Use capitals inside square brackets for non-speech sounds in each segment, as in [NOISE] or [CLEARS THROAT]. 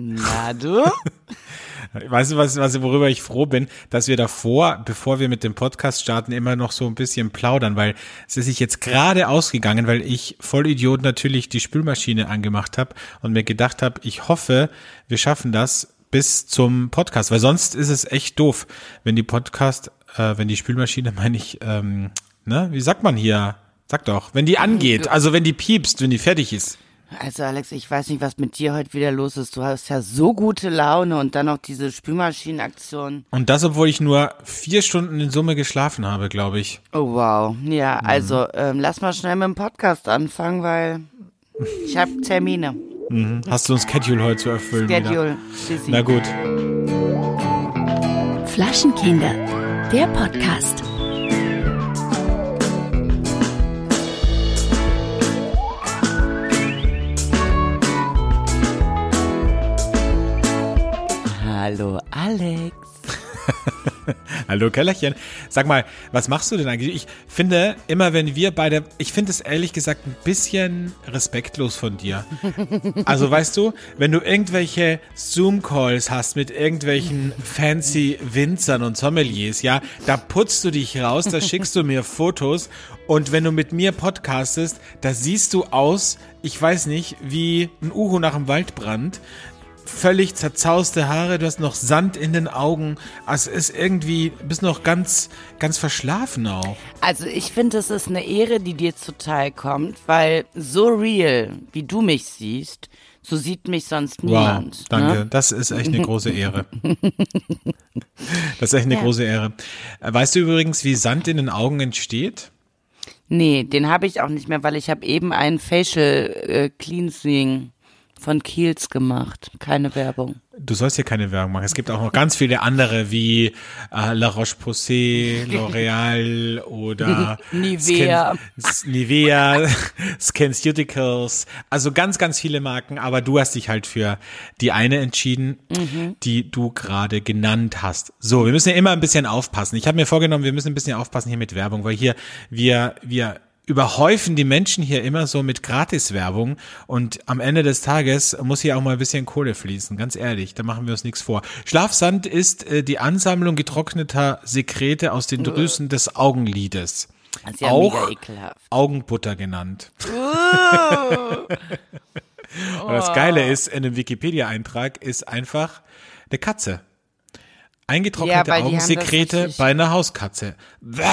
Na du? [LAUGHS] Weißt du, was, was, worüber ich froh bin, dass wir davor, bevor wir mit dem Podcast starten, immer noch so ein bisschen plaudern, weil es ist sich jetzt gerade ausgegangen, weil ich Vollidiot natürlich die Spülmaschine angemacht habe und mir gedacht habe, ich hoffe, wir schaffen das bis zum Podcast, weil sonst ist es echt doof, wenn die Podcast, äh, wenn die Spülmaschine, [LAUGHS] meine ich, ähm, ne, wie sagt man hier? Sag doch, wenn die angeht, also wenn die piepst, wenn die fertig ist. Also Alex, ich weiß nicht, was mit dir heute wieder los ist. Du hast ja so gute Laune und dann noch diese Spülmaschinenaktion. Und das, obwohl ich nur vier Stunden in Summe geschlafen habe, glaube ich. Oh wow. Ja, also ähm, lass mal schnell mit dem Podcast anfangen, weil ich habe Termine. Mhm. Hast du ein Schedule heute zu erfüllen? Schedule. Na gut. Flaschenkinder, der Podcast. Hallo Alex. [LAUGHS] Hallo Kellerchen. Sag mal, was machst du denn eigentlich? Ich finde, immer wenn wir beide, ich finde es ehrlich gesagt ein bisschen respektlos von dir. [LAUGHS] Also weißt du, wenn du irgendwelche Zoom-Calls hast mit irgendwelchen fancy Winzern und Sommeliers, ja, da putzt du dich raus, da schickst du mir Fotos und wenn du mit mir podcastest, da siehst du aus, ich weiß nicht, wie ein Uhu nach dem Waldbrand völlig zerzauste Haare, du hast noch Sand in den Augen. Also es ist irgendwie, bist noch ganz, ganz verschlafen auch. Also ich finde, es ist eine Ehre, die dir zuteil kommt, weil so real, wie du mich siehst, so sieht mich sonst niemand. Wow, danke. Ne? Das ist echt eine große Ehre. [LAUGHS] das ist echt eine ja. große Ehre. Weißt du übrigens, wie Sand in den Augen entsteht? Nee, den habe ich auch nicht mehr, weil ich habe eben ein Facial äh, Cleansing von Kiels gemacht. Keine Werbung. Du sollst hier keine Werbung machen. Es gibt auch noch ganz viele andere wie äh, La Roche-Posay, [LAUGHS] L'Oreal oder [LAUGHS] Nivea. Skin, Nivea, [LAUGHS] SkinCeuticals. Also ganz, ganz viele Marken. Aber du hast dich halt für die eine entschieden, mhm. die du gerade genannt hast. So, wir müssen ja immer ein bisschen aufpassen. Ich habe mir vorgenommen, wir müssen ein bisschen aufpassen hier mit Werbung, weil hier wir, wir überhäufen die Menschen hier immer so mit Gratiswerbung und am Ende des Tages muss hier auch mal ein bisschen Kohle fließen, ganz ehrlich, da machen wir uns nichts vor. Schlafsand ist äh, die Ansammlung getrockneter Sekrete aus den Drüsen des Augenlides. Ja auch Augenbutter genannt. Uh. [LAUGHS] und das Geile ist, in dem Wikipedia-Eintrag ist einfach eine Katze. Eingetrocknete ja, Augensekrete bei einer Hauskatze. Bäh.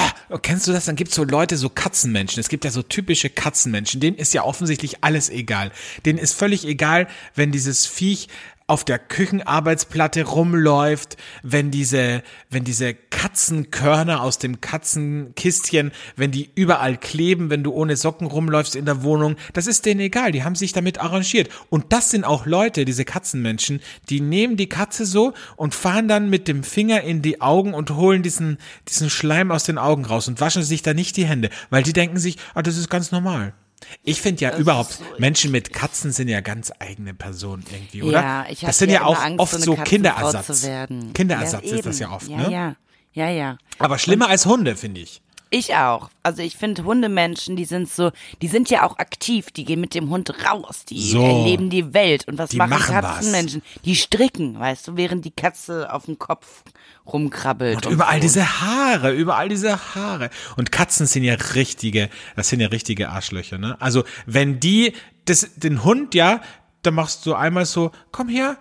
Kennst du das? Dann gibt's so Leute, so Katzenmenschen. Es gibt ja so typische Katzenmenschen. Denen ist ja offensichtlich alles egal. Denen ist völlig egal, wenn dieses Viech auf der Küchenarbeitsplatte rumläuft, wenn diese, wenn diese Katzenkörner aus dem Katzenkistchen, wenn die überall kleben, wenn du ohne Socken rumläufst in der Wohnung, das ist denen egal, die haben sich damit arrangiert. Und das sind auch Leute, diese Katzenmenschen, die nehmen die Katze so und fahren dann mit dem Finger in die Augen und holen diesen, diesen Schleim aus den Augen raus und waschen sich da nicht die Hände, weil die denken sich, ah, das ist ganz normal. Ich finde ja das überhaupt, so Menschen mit Katzen sind ja ganz eigene Personen irgendwie, oder? Ja, ich Das sind ja, auch Angst, oft so, so Kinderersatz. Kinderersatz ja, ist das ja oft, ja, ne? Ja, ja, ja. Aber schlimmer Und als Hunde, finde ich. Ich auch. Also ich finde Hundemenschen, die sind so, die sind ja auch aktiv, die gehen mit dem Hund raus, die so, erleben die Welt. Und was machen, machen Katzenmenschen? Was. Die stricken, weißt du, während die Katze auf dem Kopf rumkrabbelt. Und, und überall so. diese Haare, überall diese Haare. Und Katzen sind ja richtige, das sind ja richtige Arschlöcher, ne? Also wenn die das, den Hund, ja, dann machst du einmal so, komm her,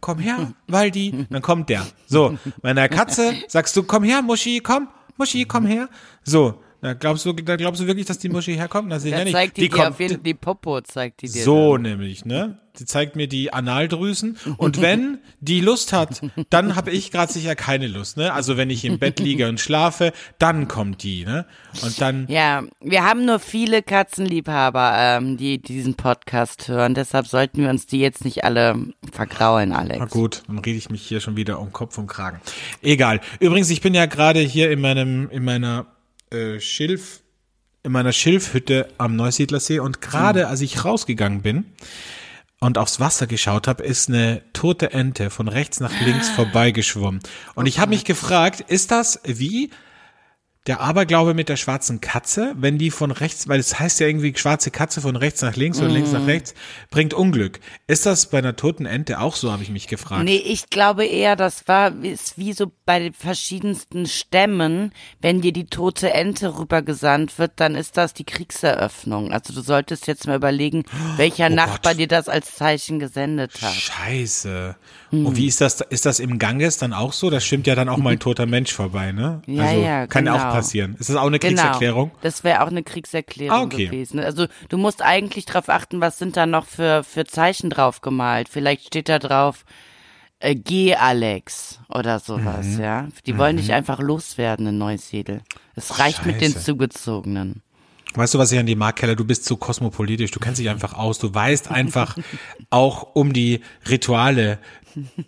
komm her, [LAUGHS] Waldi, dann kommt der. So, bei einer Katze sagst du, komm her, Muschi, komm, Muschi, komm her. So, da glaubst du, da glaubst du wirklich, dass die Muschi herkommt? Das ja nicht. zeigt die, die dir auf jeden die Popo zeigt die dir. So dann. nämlich, ne? Die zeigt mir die Analdrüsen und wenn die Lust hat, dann habe ich gerade sicher keine Lust, ne? Also wenn ich im Bett liege und schlafe, dann kommt die, ne? Und dann Ja, wir haben nur viele Katzenliebhaber, ähm, die diesen Podcast hören, deshalb sollten wir uns die jetzt nicht alle vergraulen, Alex. Na gut, dann rede ich mich hier schon wieder um Kopf und Kragen. Egal. Übrigens, ich bin ja gerade hier in meinem in meiner äh, Schilf, in meiner Schilfhütte am Neusiedlersee und gerade mhm. als ich rausgegangen bin und aufs Wasser geschaut habe, ist eine tote Ente von rechts nach links vorbeigeschwommen. Und ich habe mich gefragt, ist das wie der Aberglaube mit der schwarzen Katze, wenn die von rechts, weil es das heißt ja irgendwie schwarze Katze von rechts nach links oder mm. links nach mhm. rechts, bringt Unglück. Ist das bei einer toten Ente auch so, habe ich mich gefragt. Nee, ich glaube eher, das war ist wie so bei den verschiedensten Stämmen, wenn dir die tote Ente rübergesandt wird, dann ist das die Kriegseröffnung. Also du solltest jetzt mal überlegen, welcher oh Nachbar Gott. dir das als Zeichen gesendet hat. Scheiße. Hm. Und wie ist das, ist das im Ganges dann auch so? Da stimmt ja dann auch mal ein [LAUGHS] toter Mensch vorbei, ne? Ja, also, ja, kann genau. auch passieren. Ist das auch eine genau. Kriegserklärung? Das wäre auch eine Kriegserklärung ah, okay. gewesen. Also du musst eigentlich darauf achten, was sind da noch für, für Zeichen drauf gemalt. Vielleicht steht da drauf, äh, geh Alex oder sowas, mhm. ja. Die mhm. wollen nicht einfach loswerden in Neusiedl. Es reicht Scheiße. mit den Zugezogenen. Weißt du, was ich an die mag, Keller? Du bist so kosmopolitisch, du kennst dich einfach aus, du weißt einfach [LAUGHS] auch um die Rituale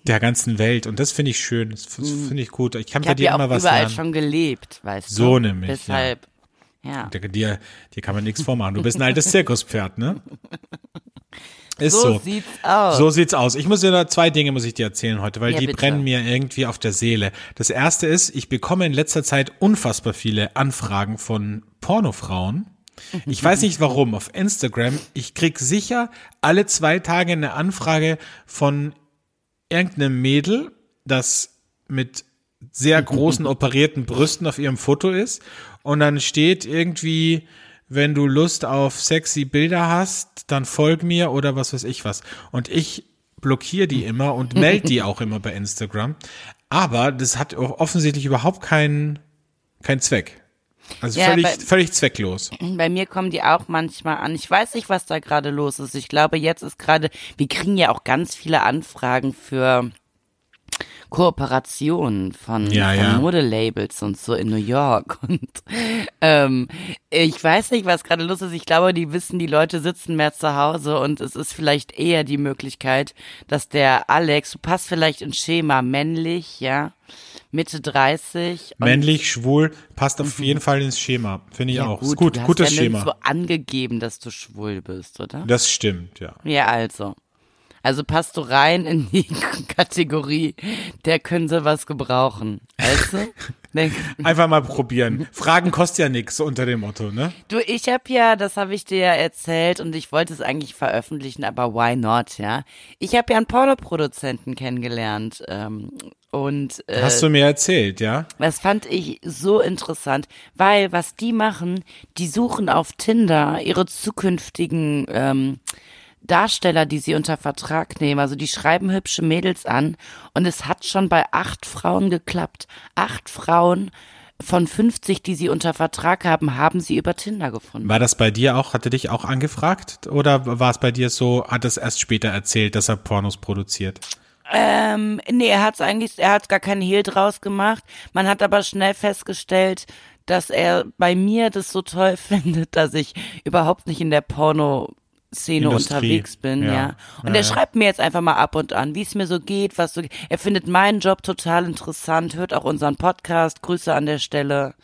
der ganzen Welt und das finde ich schön, das finde ich gut. Ich kann ich bei dir ja immer was überall lernen. schon gelebt, weißt du. So nämlich. Deshalb, ja. ja. Dir, dir kann man nichts vormachen. Du bist ein altes Zirkuspferd, ne? [LAUGHS] Ist so, so, sieht's aus. So sieht's aus. Ich muss dir da zwei Dinge muss ich dir erzählen heute, weil ja, die bitte. brennen mir irgendwie auf der Seele. Das erste ist, ich bekomme in letzter Zeit unfassbar viele Anfragen von Pornofrauen. [LAUGHS] Ich weiß nicht warum. Auf Instagram, ich krieg sicher alle zwei Tage eine Anfrage von irgendeinem Mädel, das mit sehr großen [LAUGHS] operierten Brüsten auf ihrem Foto ist und dann steht irgendwie, wenn du Lust auf sexy Bilder hast, dann folg mir oder was weiß ich was. Und ich blockiere die immer und [LAUGHS] melde die auch immer bei Instagram. Aber das hat offensichtlich überhaupt keinen keinen Zweck. Also ja, völlig, bei, völlig zwecklos. Bei mir kommen die auch manchmal an. Ich weiß nicht, was da gerade los ist. Ich glaube, jetzt ist gerade, wir kriegen ja auch ganz viele Anfragen für Kooperationen von, ja, von ja. Modelabels und so in New York. [LAUGHS] Und ähm, ich weiß nicht, was gerade los ist. Ich glaube, die wissen, die Leute sitzen mehr zu Hause und es ist vielleicht eher die Möglichkeit, dass der Alex, du passt vielleicht ins Schema, männlich, ja, Mitte 30. Männlich, schwul, passt auf mhm. jeden Fall ins Schema. Finde ich ja, auch. Gut, gut du gutes hast ja Schema. so angegeben, dass du schwul bist, oder? Das stimmt, ja. Ja, also. Also passt du rein in die [LAUGHS] Kategorie, der könnte was gebrauchen. Weißt du? [LAUGHS] Einfach mal probieren. Fragen kostet ja nichts so unter dem Motto, ne? Du, ich habe ja, das habe ich dir ja erzählt und ich wollte es eigentlich veröffentlichen, aber why not, ja? Ich habe ja einen Pornoproduzenten kennengelernt ähm, und äh, hast du mir erzählt, ja? Das fand ich so interessant, weil was die machen, die suchen auf Tinder ihre zukünftigen ähm, Darsteller, die sie unter Vertrag nehmen. Also die schreiben hübsche Mädels an und es hat schon bei acht Frauen geklappt. Acht Frauen von 50, die sie unter Vertrag haben, haben sie über Tinder gefunden. War das bei dir auch, hatte dich auch angefragt oder war es bei dir so, hat es erst später erzählt, dass er Pornos produziert? Ähm, nee, er hat's eigentlich, er hat gar keinen Hehl draus gemacht. Man hat aber schnell festgestellt, dass er bei mir das so toll [LAUGHS] findet, dass ich überhaupt nicht in der Porno Szene Industrie. unterwegs bin, ja. ja. Und ja, er schreibt mir jetzt einfach mal ab und an, wie es mir so geht, was so Er findet meinen Job total interessant, hört auch unseren Podcast. Grüße an der Stelle.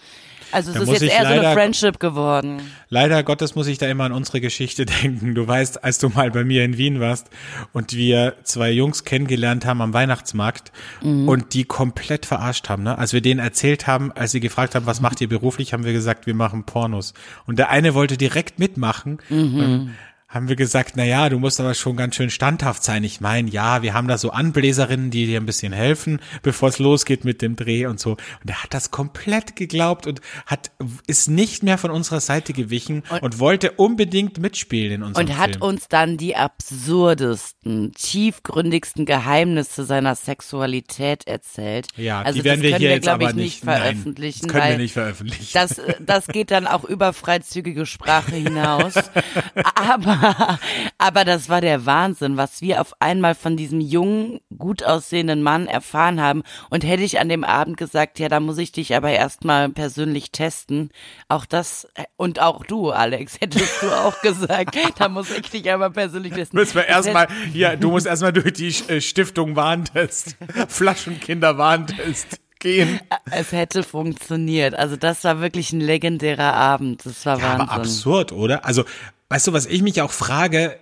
Also es da ist jetzt eher leider, so eine Friendship geworden. Leider Gottes muss ich da immer an unsere Geschichte [LAUGHS] denken. Du weißt, als du mal bei mir in Wien warst und wir zwei Jungs kennengelernt haben am Weihnachtsmarkt mhm. und die komplett verarscht haben. Ne? Als wir denen erzählt haben, als sie gefragt haben, was macht ihr beruflich, haben wir gesagt, wir machen Pornos. Und der eine wollte direkt mitmachen. Mhm haben wir gesagt, na ja, du musst aber schon ganz schön standhaft sein. Ich meine, ja, wir haben da so Anbläserinnen, die dir ein bisschen helfen, bevor es losgeht mit dem Dreh und so. Und er hat das komplett geglaubt und hat ist nicht mehr von unserer Seite gewichen und, und wollte unbedingt mitspielen in unserem Und hat Film. uns dann die absurdesten, tiefgründigsten Geheimnisse seiner Sexualität erzählt. Ja, also die werden wir hier wir, jetzt aber nicht, veröffentlichen. Nein, das können wir nicht veröffentlichen. Das, das geht dann auch über freizügige Sprache hinaus. [LAUGHS] aber [LAUGHS] aber das war der Wahnsinn, was wir auf einmal von diesem jungen, gut aussehenden Mann erfahren haben. Und hätte ich an dem Abend gesagt, ja, da muss ich dich aber erstmal persönlich testen. Auch das, und auch du, Alex, [LAUGHS] hättest du auch gesagt, da muss ich dich aber persönlich testen. Müssen wir erstmal, ja, du musst erstmal durch die äh, Stiftung Warntest, [LAUGHS] Flaschenkinder Warntest gehen. Es hätte funktioniert. Also das war wirklich ein legendärer Abend. Das war ja, Wahnsinn. Aber absurd, oder? Also Weißt du, was ich mich auch frage,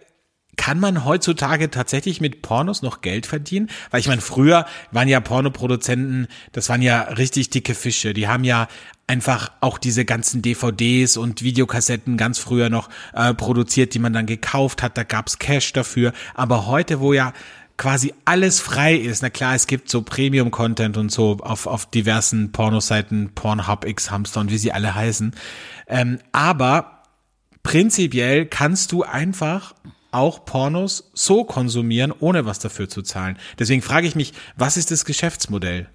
kann man heutzutage tatsächlich mit Pornos noch Geld verdienen? Weil ich meine, früher waren ja Pornoproduzenten, das waren ja richtig dicke Fische. Die haben ja einfach auch diese ganzen DVDs und Videokassetten ganz früher noch äh, produziert, die man dann gekauft hat. Da gab's Cash dafür. Aber heute, wo ja quasi alles frei ist. Na klar, es gibt so Premium-Content und so auf, auf diversen Pornoseiten, Pornhub, X-Hamster und wie sie alle heißen. Ähm, aber prinzipiell kannst du einfach auch Pornos so konsumieren, ohne was dafür zu zahlen. Deswegen frage ich mich, was ist das Geschäftsmodell?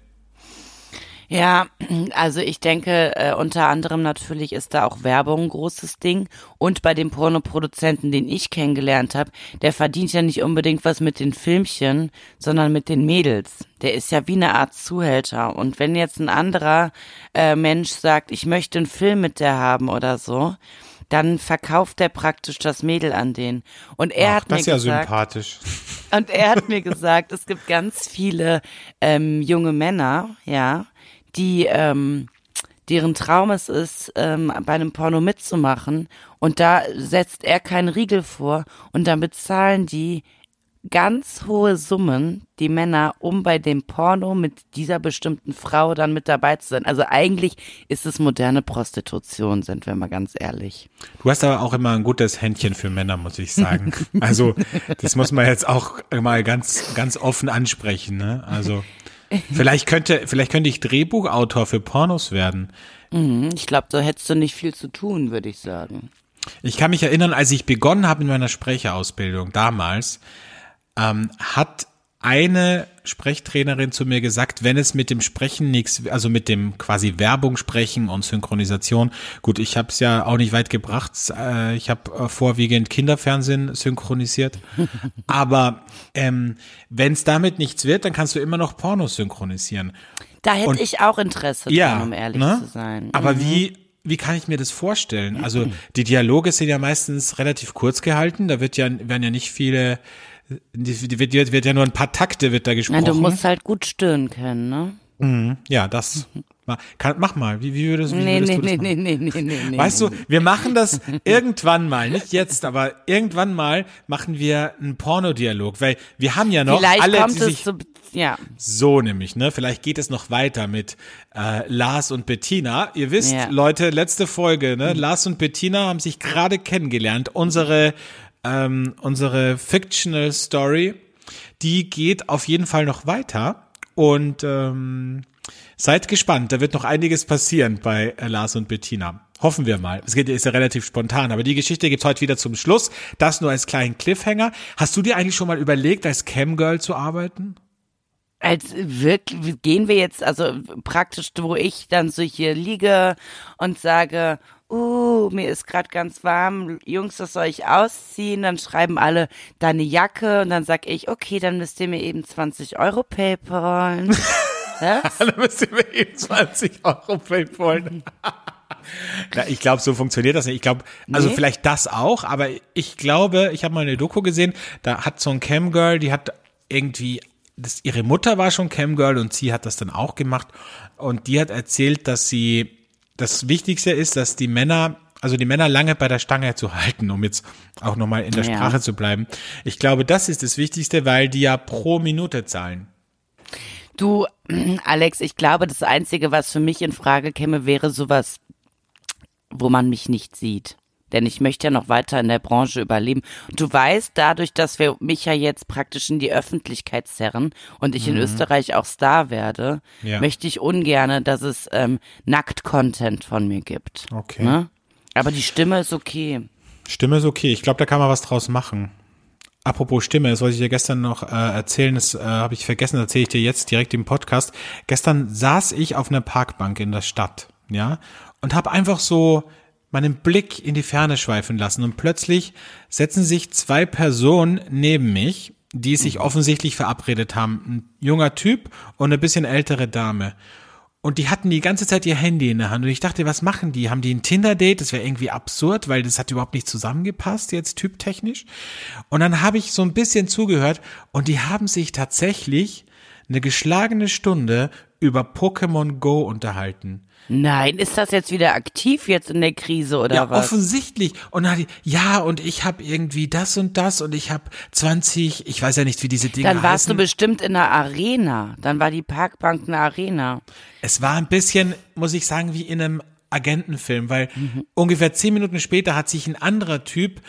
Ja, also ich denke, äh, unter anderem natürlich ist da auch Werbung ein großes Ding. Und bei dem Pornoproduzenten, den ich kennengelernt habe, der verdient ja nicht unbedingt was mit den Filmchen, sondern mit den Mädels. Der ist ja wie eine Art Zuhälter. Und wenn jetzt ein anderer äh, Mensch sagt, ich möchte einen Film mit der haben oder so, dann verkauft er praktisch das Mädel an den. Und er Ach, hat mir das ist ja gesagt, sympathisch. [LAUGHS] Und er hat mir gesagt, es gibt ganz viele ähm, junge Männer, ja, die ähm, deren Traum es ist, ähm, bei einem Porno mitzumachen. Und da setzt er keinen Riegel vor und dann bezahlen die ganz hohe Summen, die Männer, um bei dem Porno mit dieser bestimmten Frau dann mit dabei zu sein. Also eigentlich ist es moderne Prostitution, sind wir mal ganz ehrlich. Du hast aber auch immer ein gutes Händchen für Männer, muss ich sagen. [LAUGHS] Also das muss man jetzt auch mal ganz, ganz offen ansprechen. Ne? Also Vielleicht könnte, vielleicht könnte ich Drehbuchautor für Pornos werden. Mhm, ich glaube, da hättest du nicht viel zu tun, würde ich sagen. Ich kann mich erinnern, als ich begonnen habe in meiner Sprecherausbildung damals, ähm, hat eine Sprechtrainerin zu mir gesagt, wenn es mit dem Sprechen nichts, also mit dem quasi Werbung sprechen und Synchronisation, gut, ich habe es ja auch nicht weit gebracht, äh, ich habe äh, vorwiegend Kinderfernsehen synchronisiert, [LAUGHS] aber ähm, wenn es damit nichts wird, dann kannst du immer noch Pornos synchronisieren. Da hätte und, ich auch Interesse ja, dran, um ehrlich ne? zu sein. Aber mhm. wie wie kann ich mir das vorstellen? Also die Dialoge sind ja meistens relativ kurz gehalten, da wird ja werden ja nicht viele die, wird, wird, wird ja nur ein paar Takte wird da gesprochen. Ja, du musst halt gut stören können, ne? Mhm, ja, das. Kann, mach mal, wie, wie würdest, wie nee, würdest nee, du das nee, machen? Nee, nee, nee, nee, weißt du, wir machen das irgendwann mal, nicht jetzt, aber irgendwann mal machen wir einen Pornodialog, weil wir haben ja noch Vielleicht alle, kommt die sich, es zu, ja. So nämlich, ne? Vielleicht geht es noch weiter mit äh, Lars und Bettina. Ihr wisst, ja. Leute, letzte Folge, ne? Mhm. Lars und Bettina haben sich gerade kennengelernt. Unsere ähm, unsere Fictional Story die geht auf jeden Fall noch weiter und ähm, seid gespannt, da wird noch einiges passieren bei äh, Lars und Bettina. Hoffen wir mal. Es geht, ist ja relativ spontan, aber die Geschichte gibt's heute wieder zum Schluss. Das nur als kleinen Cliffhanger. Hast du dir eigentlich schon mal überlegt, als Camgirl zu arbeiten? Als wirklich gehen wir jetzt, also praktisch, wo ich dann so hier liege und sage, uh, mir ist gerade ganz warm, Jungs, das soll ich ausziehen? Dann schreiben alle deine Jacke und dann sag ich, okay, dann müsst ihr mir eben 20 Euro paypalen. [LAUGHS] dann müsst ihr mir eben 20 Euro paypalen. [LAUGHS] Na, ich glaube, so funktioniert das nicht. Ich glaube, also nee. vielleicht das auch, aber ich glaube, ich habe mal eine Doku gesehen, da hat so ein Camgirl, die hat irgendwie das, ihre Mutter war schon Camgirl und sie hat das dann auch gemacht und die hat erzählt, dass sie das Wichtigste ist, dass die Männer, also die Männer lange bei der Stange zu halten, um jetzt auch nochmal in der ja. Sprache zu bleiben. Ich glaube, das ist das Wichtigste, weil die ja pro Minute zahlen. Du, [CLEARS THROAT] Alex, ich glaube, das Einzige, was für mich in Frage käme, wäre sowas, wo man mich nicht sieht denn ich möchte ja noch weiter in der Branche überleben. Und du weißt, dadurch, dass wir mich ja jetzt praktisch in die Öffentlichkeit zerren und ich mhm. in Österreich auch Star werde, ja. möchte ich ungerne, dass es ähm, Nackt-Content von mir gibt. Okay. Ne? Aber die Stimme ist okay. Stimme ist okay. Ich glaube, da kann man was draus machen. Apropos Stimme, das wollte ich dir gestern noch äh, erzählen, das äh, habe ich vergessen, erzähle ich dir jetzt direkt im Podcast. Gestern saß ich auf einer Parkbank in der Stadt, ja, und habe einfach so meinen Blick in die Ferne schweifen lassen und plötzlich setzen sich zwei Personen neben mich, die sich offensichtlich verabredet haben. Ein junger Typ und eine bisschen ältere Dame. Und die hatten die ganze Zeit ihr Handy in der Hand. Und ich dachte, was machen die? Haben die ein Tinder-Date? Das wäre irgendwie absurd, weil das hat überhaupt nicht zusammengepasst, jetzt typtechnisch. Und dann habe ich so ein bisschen zugehört und die haben sich tatsächlich eine geschlagene Stunde über Pokémon Go unterhalten. Nein, ist das jetzt wieder aktiv jetzt in der Krise oder ja, was? Ja, offensichtlich. Und dann, ja, und ich habe irgendwie das und das und ich habe 20, ich weiß ja nicht, wie diese Dinge Dann warst heißen. du bestimmt in einer Arena. Dann war die Parkbank eine Arena. Es war ein bisschen, muss ich sagen, wie in einem Agentenfilm, weil mhm. ungefähr zehn Minuten später hat sich ein anderer Typ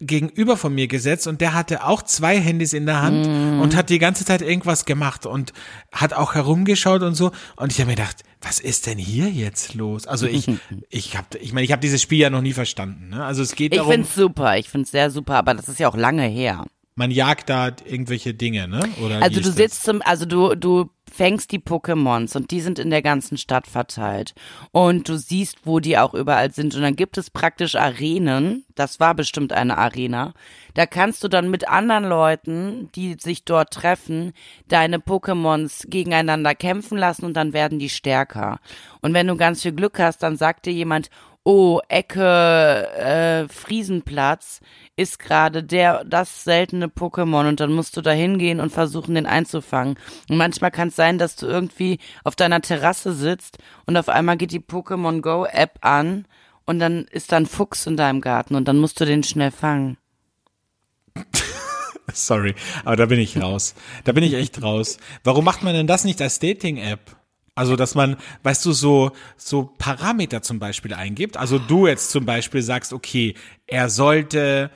gegenüber von mir gesetzt und der hatte auch zwei Handys in der Hand mm. und hat die ganze Zeit irgendwas gemacht und hat auch herumgeschaut und so und ich habe mir gedacht, was ist denn hier jetzt los? Also ich [LAUGHS] ich habe ich meine, ich habe dieses Spiel ja noch nie verstanden, ne? Also es geht darum Ich find's super, ich find's sehr super, aber das ist ja auch lange her. Man jagt da irgendwelche Dinge, ne? Oder also du sitzt zum also du du fängst die Pokémons und die sind in der ganzen Stadt verteilt. Und du siehst, wo die auch überall sind. Und dann gibt es praktisch Arenen. Das war bestimmt eine Arena. Da kannst du dann mit anderen Leuten, die sich dort treffen, deine Pokémons gegeneinander kämpfen lassen und dann werden die stärker. Und wenn du ganz viel Glück hast, dann sagt dir jemand, oh, Ecke äh, Friesenplatz ist gerade der das seltene Pokémon und dann musst du da hingehen und versuchen, den einzufangen. Und manchmal kann es sein, dass du irgendwie auf deiner Terrasse sitzt und auf einmal geht die Pokémon Go App an und dann ist da ein Fuchs in deinem Garten und dann musst du den schnell fangen. [LAUGHS] Sorry, aber da bin ich raus. Da bin ich echt raus. Warum macht man denn das nicht als Dating-App? Also, dass man, weißt du, so, so Parameter zum Beispiel eingibt. Also du jetzt zum Beispiel sagst, okay, er sollte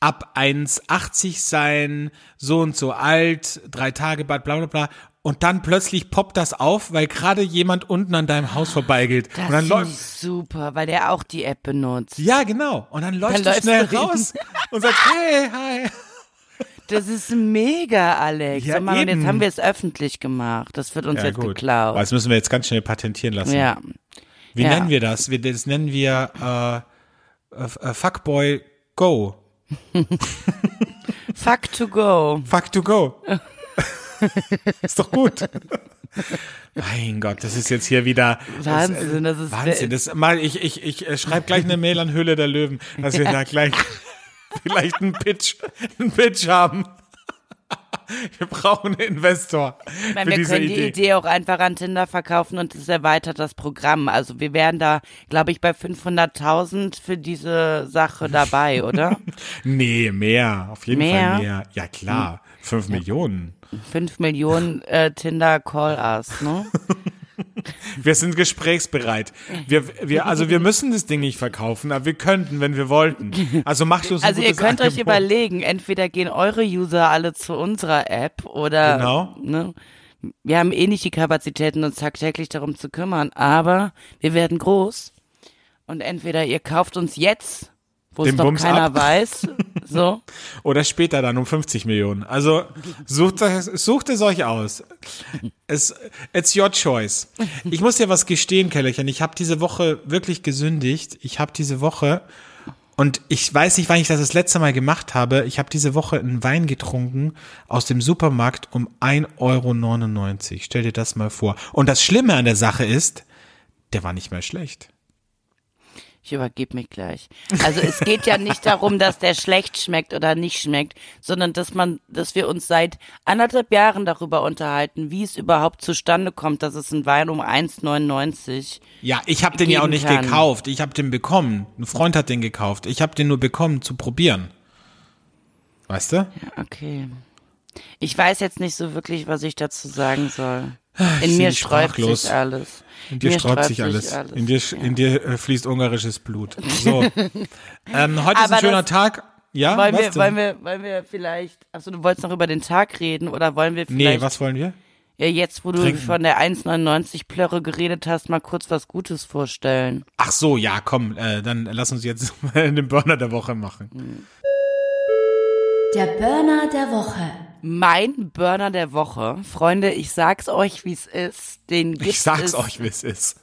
ab 1,80 sein, so und so alt, drei Tage Bad, bla bla bla. Und dann plötzlich poppt das auf, weil gerade jemand unten an deinem Haus vorbeigeht. Das und dann läuft super, weil der auch die App benutzt. Ja, genau. Und dann läuft er schnell raus und sagt, hey, hi. Das ist mega, Alex. Ja, Mann, und eben. jetzt haben wir es öffentlich gemacht. Das wird uns Ja, jetzt gut. geklaut. Das müssen wir jetzt ganz schnell patentieren lassen. Ja. Wie Ja. nennen wir das? Das nennen wir äh, äh, Fuckboy Go. [LAUGHS] Fuck to go. Fuck to go. [LAUGHS] ist doch gut. Mein Gott, das ist jetzt hier wieder Wahnsinn, das ist Wahnsinn. Das mal ich ich ich äh, schreibe gleich eine Mail an Hülle der Löwen, dass wir [LAUGHS] da gleich vielleicht einen Pitch einen Pitch haben. [LAUGHS] Wir brauchen einen Investor Ich meine, wir können die Idee. Idee auch einfach an Tinder verkaufen und es erweitert das Programm. Also wir wären da, glaube ich, bei 500.000 für diese Sache dabei, [LAUGHS] oder? Nee, mehr, auf jeden Mehr? Fall mehr. Ja klar, fünf Millionen. 5 Millionen äh, Tinder Call Us, ne? [LAUGHS] [LAUGHS] Wir sind gesprächsbereit. Wir, wir, also wir müssen das Ding nicht verkaufen, aber wir könnten, wenn wir wollten. Also macht uns ein Also ihr könnt euch Angebot. überlegen, entweder gehen eure User alle zu unserer App oder Genau. ne, wir haben eh nicht die Kapazitäten, uns tagtäglich darum zu kümmern, aber wir werden groß und entweder ihr kauft uns jetzt, wo es Bums keiner ab. weiß, [LAUGHS] so, Oder später dann um 50 Millionen. Also sucht, es- sucht es euch aus. Es, it's your choice. Ich muss dir was gestehen, Kellerchen. Ich habe diese Woche wirklich gesündigt. Ich habe diese Woche und ich weiß nicht, wann ich das das letzte Mal gemacht habe. Ich habe diese Woche einen Wein getrunken aus dem Supermarkt um 1,99 Euro. Stell dir das mal vor. Und das Schlimme an der Sache ist, der war nicht mehr schlecht. Ich übergebe mich gleich. Also es geht ja nicht darum, dass der schlecht schmeckt oder nicht schmeckt, sondern dass man, dass wir uns seit anderthalb Jahren darüber unterhalten, wie es überhaupt zustande kommt, dass es ein Wein um 1,99 Ja, ich habe den ja auch nicht kann. gekauft. Ich habe den bekommen. Ein Freund hat den gekauft. Ich habe den nur bekommen zu probieren. Weißt du? Okay. Ich weiß jetzt nicht so wirklich, was ich dazu sagen soll. In mir sträubt sich alles. In dir sträubt sich alles. In dir, in dir äh, fließt ungarisches Blut. [LAUGHS] So. ähm, heute ist Aber ein schöner Tag. Ja, wollen, was wir, denn? wollen, wir, wollen wir vielleicht, achso, du wolltest noch über den Tag reden oder wollen wir nee, vielleicht, was wollen wir? ja jetzt, wo du Trinken. von der 1,99 Plörre geredet hast, mal kurz was Gutes vorstellen. Ach so, ja, komm, äh, dann lass uns jetzt mal [LAUGHS] den Burner der Woche machen. Der Burner der Woche. Mein Burner der Woche, Freunde, ich sag's euch, wie's ist, den gibt Ich sag's euch, wie es ist.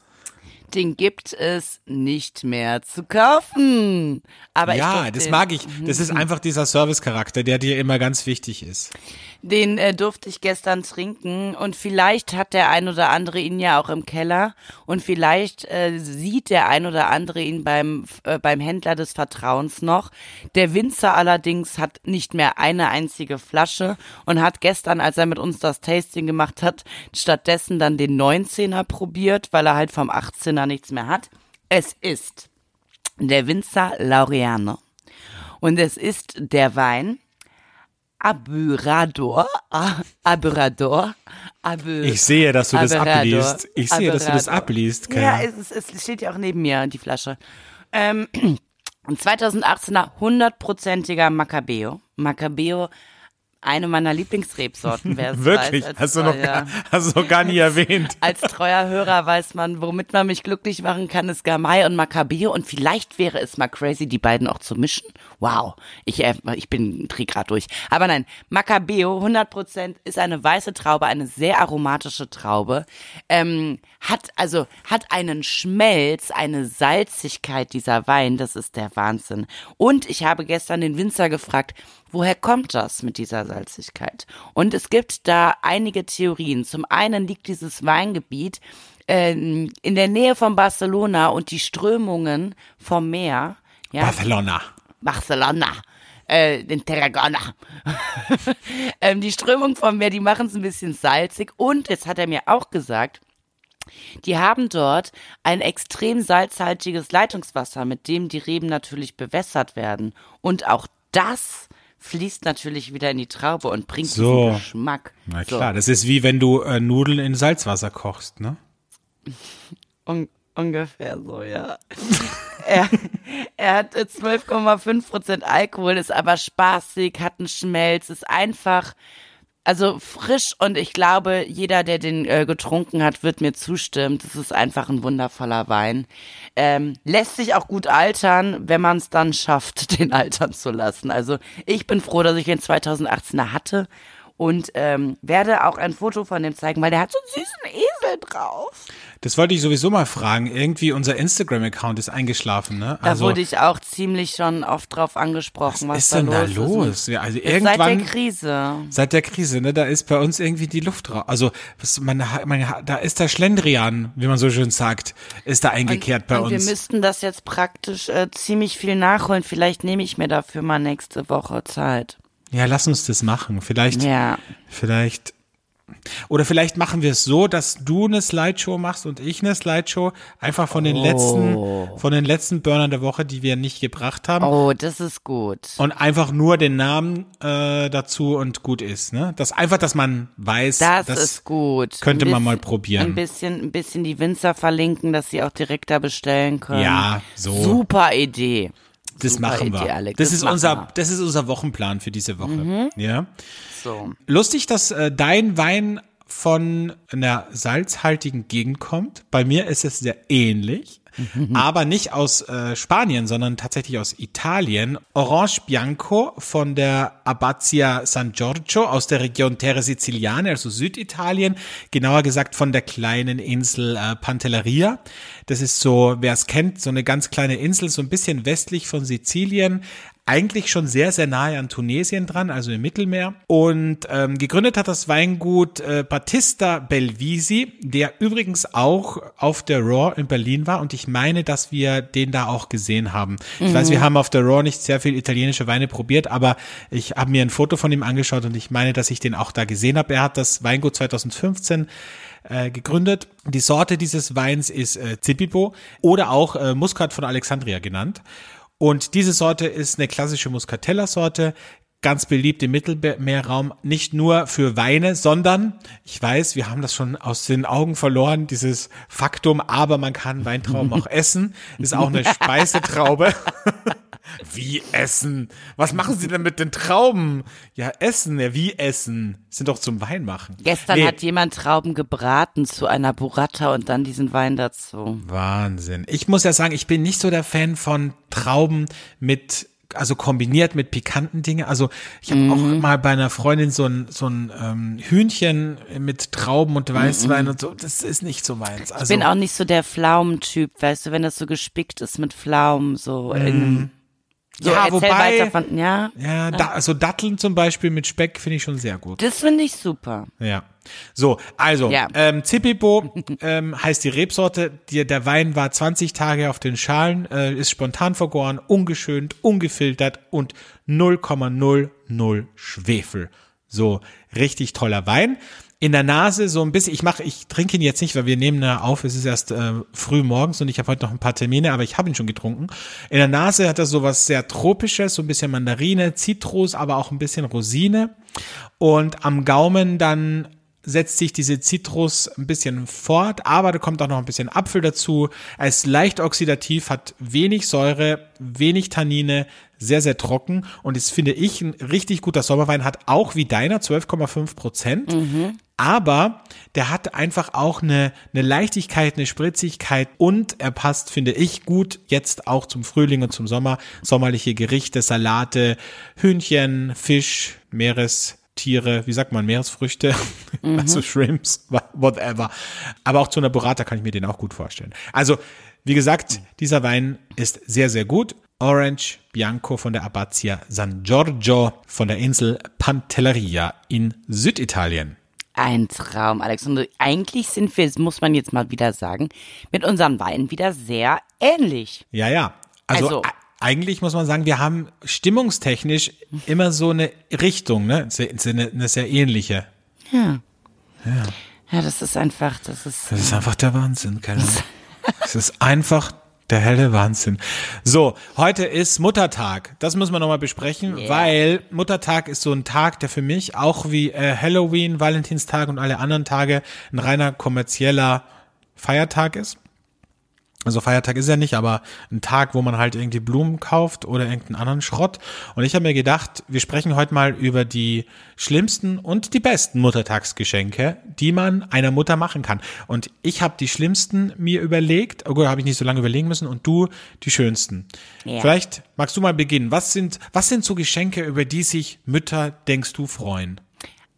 Den gibt es nicht mehr zu kaufen. Aber ja, durfte das mag ich. Das ist einfach dieser Service-Charakter, der dir immer ganz wichtig ist. Den äh, durfte ich gestern trinken und vielleicht hat der ein oder andere ihn ja auch im Keller und vielleicht äh, sieht der ein oder andere ihn beim äh, beim Händler des Vertrauens noch. Der Winzer allerdings hat nicht mehr eine einzige Flasche und hat gestern, als er mit uns das Tasting gemacht hat, stattdessen dann den 19er probiert, weil er halt vom 18er nichts mehr hat. Es ist der Winzer Laureano und es ist der Wein Aburador, Aburador, Abur, Ich sehe, dass du das abliest. Ich sehe, dass du das abliest. Ja, es, es, steht ja auch neben mir, die Flasche. Ähm, [CLEARS THROAT] 2018er hundertprozentiger Macabeo. Macabeo eine meiner Lieblingsrebsorten. Wer [LAUGHS] Wirklich? Weiß, hast, du noch gar, hast du noch gar nie [LAUGHS] erwähnt. Als treuer Hörer weiß man, womit man mich glücklich machen kann, ist Gamay und Macabeo. Und vielleicht wäre es mal crazy, die beiden auch zu mischen. Wow, ich, äh, ich bin dreh grad durch. Aber nein, Macabeo 100% ist eine weiße Traube, eine sehr aromatische Traube. Ähm, hat also hat einen Schmelz, eine Salzigkeit dieser Wein. Das ist der Wahnsinn. Und ich habe gestern den Winzer gefragt, Woher kommt das mit dieser Salzigkeit? Und es gibt da einige Theorien. Zum einen liegt dieses Weingebiet äh, in der Nähe von Barcelona und die Strömungen vom Meer. Ja, Barcelona. Barcelona. Äh, in Tarragona. [LAUGHS] ähm, die Strömung vom Meer, die machen es ein bisschen salzig. Und jetzt hat er mir auch gesagt, die haben dort ein extrem salzhaltiges Leitungswasser, mit dem die Reben natürlich bewässert werden. Und auch das fließt natürlich wieder in die Traube und bringt so. diesen Geschmack. Na klar, so. das ist wie wenn du äh, Nudeln in Salzwasser kochst, ne? [LAUGHS] Un ungefähr so, ja. [LAUGHS] er, er hat 12,5 Prozent Alkohol, ist aber spaßig, hat einen Schmelz, ist einfach also frisch und ich glaube, jeder, der den äh, getrunken hat, wird mir zustimmen. Das ist einfach ein wundervoller Wein. Ähm, lässt sich auch gut altern, wenn man es dann schafft, [LAUGHS] den altern zu lassen. Also ich bin froh, dass ich den 2018er hatte und ähm, werde auch ein Foto von dem zeigen, weil der hat so einen süßen Esel drauf. Das wollte ich sowieso mal fragen. Irgendwie unser Instagram-Account ist eingeschlafen, ne? Also, da wurde ich auch ziemlich schon oft drauf angesprochen. Was, was ist denn da los? los? Ja, also irgendwann, seit der Krise. Seit der Krise, ne? Da ist bei uns irgendwie die Luft raus. Also was, man, man, da ist der Schlendrian, wie man so schön sagt, ist da eingekehrt und, bei und uns. Wir müssten das jetzt praktisch äh, ziemlich viel nachholen. Vielleicht nehme ich mir dafür mal nächste Woche Zeit. Ja, lass uns das machen. Vielleicht, ja. vielleicht, oder vielleicht machen wir es so, dass du eine Slideshow machst und ich eine Slideshow, einfach von den oh. letzten, von den letzten Burnern der Woche, die wir nicht gebracht haben. Oh, das ist gut. Und einfach nur den Namen äh, dazu und gut ist, ne? Das einfach, dass man weiß, das, das ist gut. Könnte bisschen, man mal probieren. Ein bisschen, ein bisschen die Winzer verlinken, dass sie auch direkt da bestellen können. Ja, so. Super Idee. Das Super machen wir. Idee, das, das, ist unser, wir. das ist unser Wochenplan für diese Woche. Mhm. Ja. So. Lustig, dass äh, dein Wein von einer salzhaltigen Gegend kommt. Bei mir ist es sehr ähnlich. Aber nicht aus äh, Spanien, sondern tatsächlich aus Italien. Orange Bianco von der Abbazia San Giorgio aus der Region Terre Siciliane, also Süditalien, genauer gesagt von der kleinen Insel äh, Pantelleria. Das ist so, wer es kennt, so eine ganz kleine Insel, so ein bisschen westlich von Sizilien, eigentlich schon sehr, sehr nahe an Tunesien dran, also im Mittelmeer. Und ähm, gegründet hat das Weingut äh, Battista Belvisi, der übrigens auch auf der Raw in Berlin war. Und ich meine, dass wir den da auch gesehen haben. Mhm. Ich weiß, wir mhm. haben auf der Raw nicht sehr viel italienische Weine probiert, aber ich habe mir ein Foto von ihm angeschaut und ich meine, dass ich den auch da gesehen habe. Er hat das Weingut 2015 äh, gegründet. Die Sorte dieses Weins ist äh, Zipipo oder auch äh, Muscat von Alexandria genannt. Und diese Sorte ist eine klassische Muscatella-Sorte, ganz beliebt im Mittelmeerraum, nicht nur für Weine, sondern, ich weiß, wir haben das schon aus den Augen verloren, dieses Faktum, aber man kann Weintrauben auch [LAUGHS] essen, ist auch eine Speisetraube. [LAUGHS] Wie essen? Was machen Sie denn mit den Trauben? Ja, essen, ja, wie essen? Sind doch zum Wein machen. Gestern nee. hat jemand Trauben gebraten zu einer Burrata und dann diesen Wein dazu. Wahnsinn. Ich muss ja sagen, ich bin nicht so der Fan von Trauben mit also kombiniert mit pikanten Dingen. Also ich habe mhm. auch mal bei einer Freundin so ein, so ein ähm, Hühnchen mit Trauben und Weißwein mhm. und so. Das ist nicht so meins. Also, ich bin auch nicht so der Pflaumentyp, weißt du, wenn das so gespickt ist mit Pflaumen, so mhm. in So, ja, wobei, von, ja, ja, da, also Datteln zum Beispiel mit Speck finde ich schon sehr gut. Das finde ich super. Ja. So, also, ja. ähm, Zipipo ähm, heißt die Rebsorte. Die, der Wein war 20 Tage auf den Schalen, äh, ist spontan vergoren, ungeschönt, ungefiltert und 0,00 Schwefel. So, richtig toller Wein in der Nase so ein bisschen, ich mache, ich trinke ihn jetzt nicht, weil wir nehmen da auf, es ist erst äh, früh morgens und ich habe heute noch ein paar Termine, aber ich habe ihn schon getrunken. In der Nase hat er so was sehr tropisches, so ein bisschen Mandarine, Zitrus, aber auch ein bisschen Rosine und am Gaumen dann setzt sich diese Zitrus ein bisschen fort, aber da kommt auch noch ein bisschen Apfel dazu. Er ist leicht oxidativ, hat wenig Säure, wenig Tannine, sehr, sehr trocken und ist, finde ich, ein richtig guter Sommerwein, hat auch wie deiner 12,5 Prozent. Mhm. Aber der hat einfach auch eine, eine Leichtigkeit, eine Spritzigkeit und er passt, finde ich, gut jetzt auch zum Frühling und zum Sommer. Sommerliche Gerichte, Salate, Hühnchen, Fisch, Meeres, Tiere, wie sagt man, Meeresfrüchte, [LAUGHS] mhm. also Shrimps, whatever. Aber auch zu einer Burrata kann ich mir den auch gut vorstellen. Also, wie gesagt, dieser Wein ist sehr, sehr gut. Orange Bianco von der Abbazia San Giorgio von der Insel Pantelleria in Süditalien. Ein Traum, Alexander. Eigentlich sind wir, das muss man jetzt mal wieder sagen, mit unseren Weinen wieder sehr ähnlich. Ja, ja. Also, also eigentlich muss man sagen, wir haben stimmungstechnisch immer so eine Richtung, ne? Eine, eine sehr ähnliche. Ja. Ja. Ja, das ist einfach, das ist. Das ist einfach der Wahnsinn, keine Ahnung. [LAUGHS] Es ist einfach der helle Wahnsinn. So, heute ist Muttertag. Das müssen wir nochmal besprechen, yeah. weil Muttertag ist so ein Tag, der für mich auch wie äh, Halloween, Valentinstag und alle anderen Tage ein reiner kommerzieller Feiertag ist. Also Feiertag ist ja nicht, aber ein Tag, wo man halt irgendwie Blumen kauft oder irgendeinen anderen Schrott. Und ich habe mir gedacht, wir sprechen heute mal über die schlimmsten und die besten Muttertagsgeschenke, die man einer Mutter machen kann. Und ich habe die schlimmsten mir überlegt, oh gut, habe ich nicht so lange überlegen müssen, und du die schönsten. Ja. Vielleicht magst du mal beginnen. Was sind, was sind so Geschenke, über die sich Mütter, denkst du, freuen?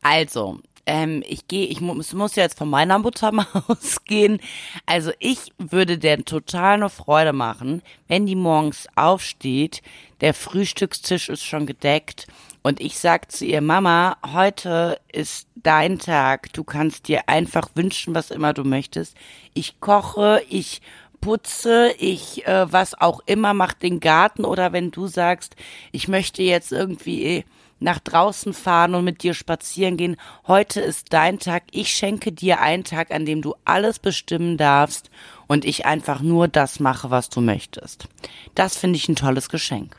Also, ähm, ich gehe, ich muss, muss jetzt von meiner Mutter [LAUGHS] mal ausgehen. Also ich würde der total eine Freude machen, wenn die morgens aufsteht, der Frühstückstisch ist schon gedeckt und ich sag zu ihr, Mama, heute ist dein Tag, du kannst dir einfach wünschen, was immer du möchtest. Ich koche, ich putze, ich äh, was auch immer, mach den Garten oder wenn du sagst, ich möchte jetzt irgendwie nach draußen fahren und mit dir spazieren gehen. Heute ist dein Tag. Ich schenke dir einen Tag, an dem du alles bestimmen darfst und ich einfach nur das mache, was du möchtest. Das finde ich ein tolles Geschenk.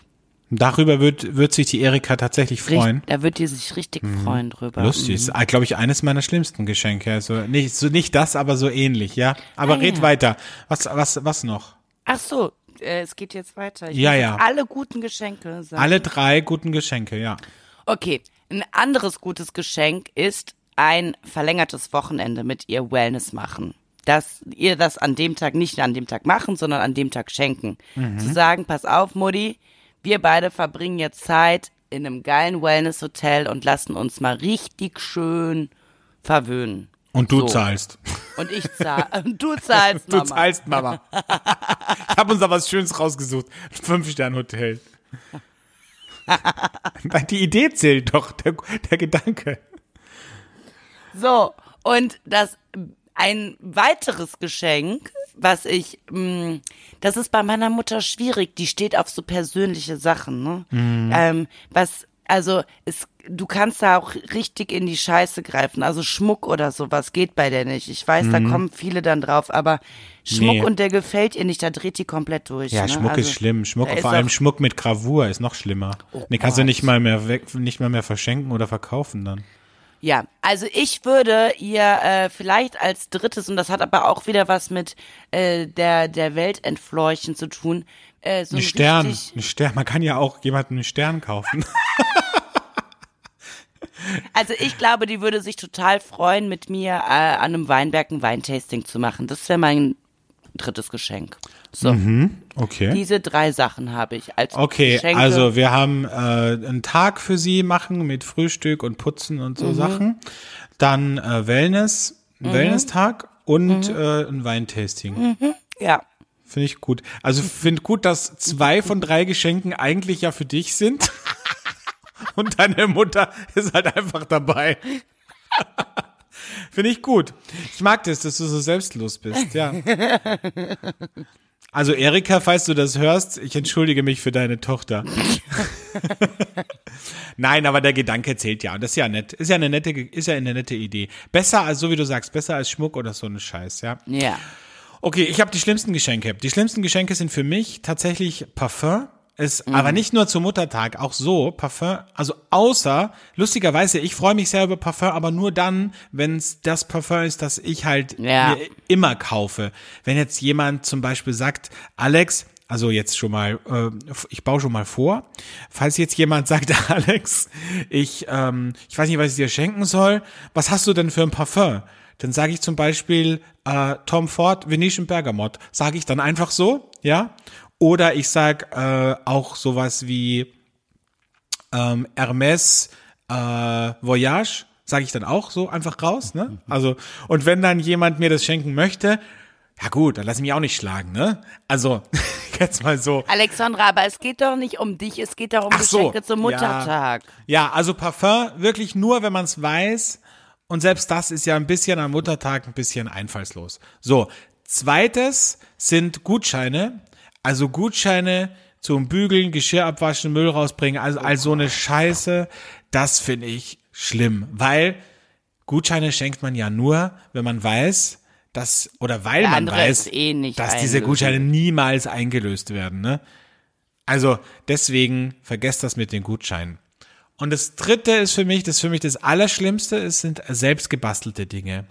Darüber wird, wird sich die Erika tatsächlich freuen. da wird die sich richtig mhm. freuen drüber. Lustig. Mhm. Ist, glaube ich, eines meiner schlimmsten Geschenke. Also nicht, so nicht das, aber so ähnlich, ja. Aber ah, red ja. weiter. Was, was, was noch? Ach so, äh, es geht jetzt weiter. Ich ja, ja. Alle guten Geschenke sagen. Alle drei guten Geschenke, ja. Okay, ein anderes gutes Geschenk ist ein verlängertes Wochenende mit ihr Wellness machen. Dass ihr das an dem Tag nicht an dem Tag machen, sondern an dem Tag schenken. Mhm. Zu sagen, pass auf, Mutti, wir beide verbringen jetzt Zeit in einem geilen Wellness-Hotel und lassen uns mal richtig schön verwöhnen. Und du so. zahlst. Und ich zahle. [LAUGHS] Du zahlst, Mama. Du zahlst, Mama. [LAUGHS] ich habe uns da was Schönes rausgesucht. Fünf-Sterne-Hotel. [LAUGHS] Die Idee zählt doch, der, der Gedanke. So, und das ein weiteres Geschenk, was ich, mh, mm, das ist bei meiner Mutter schwierig, die steht auf so persönliche Sachen, ne? Mhm. Ähm, was, also, es, du kannst da auch richtig in die Scheiße greifen, also Schmuck oder sowas geht bei der nicht. Ich weiß, mhm. da kommen viele dann drauf, aber Schmuck nee. und der gefällt ihr nicht, da dreht die komplett durch. Ja, ne? Schmuck also, ist schlimm. Schmuck, vor allem Schmuck mit Gravur ist noch schlimmer. Oh Den kannst Gott. du nicht mal mehr weg, nicht mal mehr verschenken oder verkaufen dann. Ja, also ich würde ihr äh, vielleicht als drittes, und das hat aber auch wieder was mit äh, der, der Weltentfleuchen zu tun, äh, so ein Stern, ein Stern. Man kann ja auch jemanden einen Stern kaufen. [LAUGHS] [LAUGHS] Also ich glaube, die würde sich total freuen, mit mir äh, an einem Weinberg ein Weintasting zu machen. Das wäre mein drittes Geschenk. So. Mhm, okay. Diese drei Sachen habe ich als Okay, Geschenke. also wir haben äh, einen Tag für sie machen mit Frühstück und Putzen und so mhm. Sachen. Dann äh, Wellness, mhm. Wellness-Tag und mhm. äh, ein Weintasting. Mhm. Ja. Finde ich gut. Also finde gut, dass zwei von drei Geschenken eigentlich ja für dich sind. [LAUGHS] Und deine Mutter ist halt einfach dabei. Finde ich gut. Ich mag das, dass du so selbstlos bist, ja. Also Erika, falls du das hörst, ich entschuldige mich für deine Tochter. Nein, aber der Gedanke zählt ja. Und das ist ja nett. Ist ja eine nette, ist ja eine nette Idee. Besser als, so wie du sagst, besser als Schmuck oder so ein Scheiß, ja. Ja. Okay, ich habe die schlimmsten Geschenke. Die schlimmsten Geschenke sind für mich tatsächlich Parfum. Ist mhm. aber nicht nur zum Muttertag, auch so Parfum. Also außer lustigerweise, ich freue mich sehr über Parfum, aber nur dann, wenn es das Parfum ist, das ich halt ja. mir immer kaufe. Wenn jetzt jemand zum Beispiel sagt, Alex, also jetzt schon mal, äh, ich baue schon mal vor, falls jetzt jemand [LAUGHS] sagt, Alex, ich, ähm, ich weiß nicht, was ich dir schenken soll, was hast du denn für ein Parfum? Dann sage ich zum Beispiel äh, Tom Ford Venetian Bergamot. Sage ich dann einfach so, ja. Oder ich sag äh, auch sowas wie ähm, Hermes äh, Voyage, sage ich dann auch so einfach raus, ne? Also und wenn dann jemand mir das schenken möchte, ja gut, dann lass ich mich auch nicht schlagen, ne? Also [LAUGHS] jetzt mal so. Alexandra, aber es geht doch nicht um dich, es geht doch um Ach Geschenke so, zum Muttertag. Ja, ja, also Parfum wirklich nur, wenn man es weiß. Und selbst das ist ja ein bisschen am Muttertag ein bisschen einfallslos. So, zweites sind Gutscheine. Also Gutscheine zum Bügeln, Geschirr abwaschen, Müll rausbringen, also, also so eine Scheiße, das finde ich schlimm, weil Gutscheine schenkt man ja nur, wenn man weiß, dass, oder weil man weiß, eh dass diese Gutscheine niemals eingelöst werden, ne? Also deswegen vergesst das mit den Gutscheinen. Und das dritte ist für mich, das ist für mich das Allerschlimmste, es sind selbstgebastelte Dinge.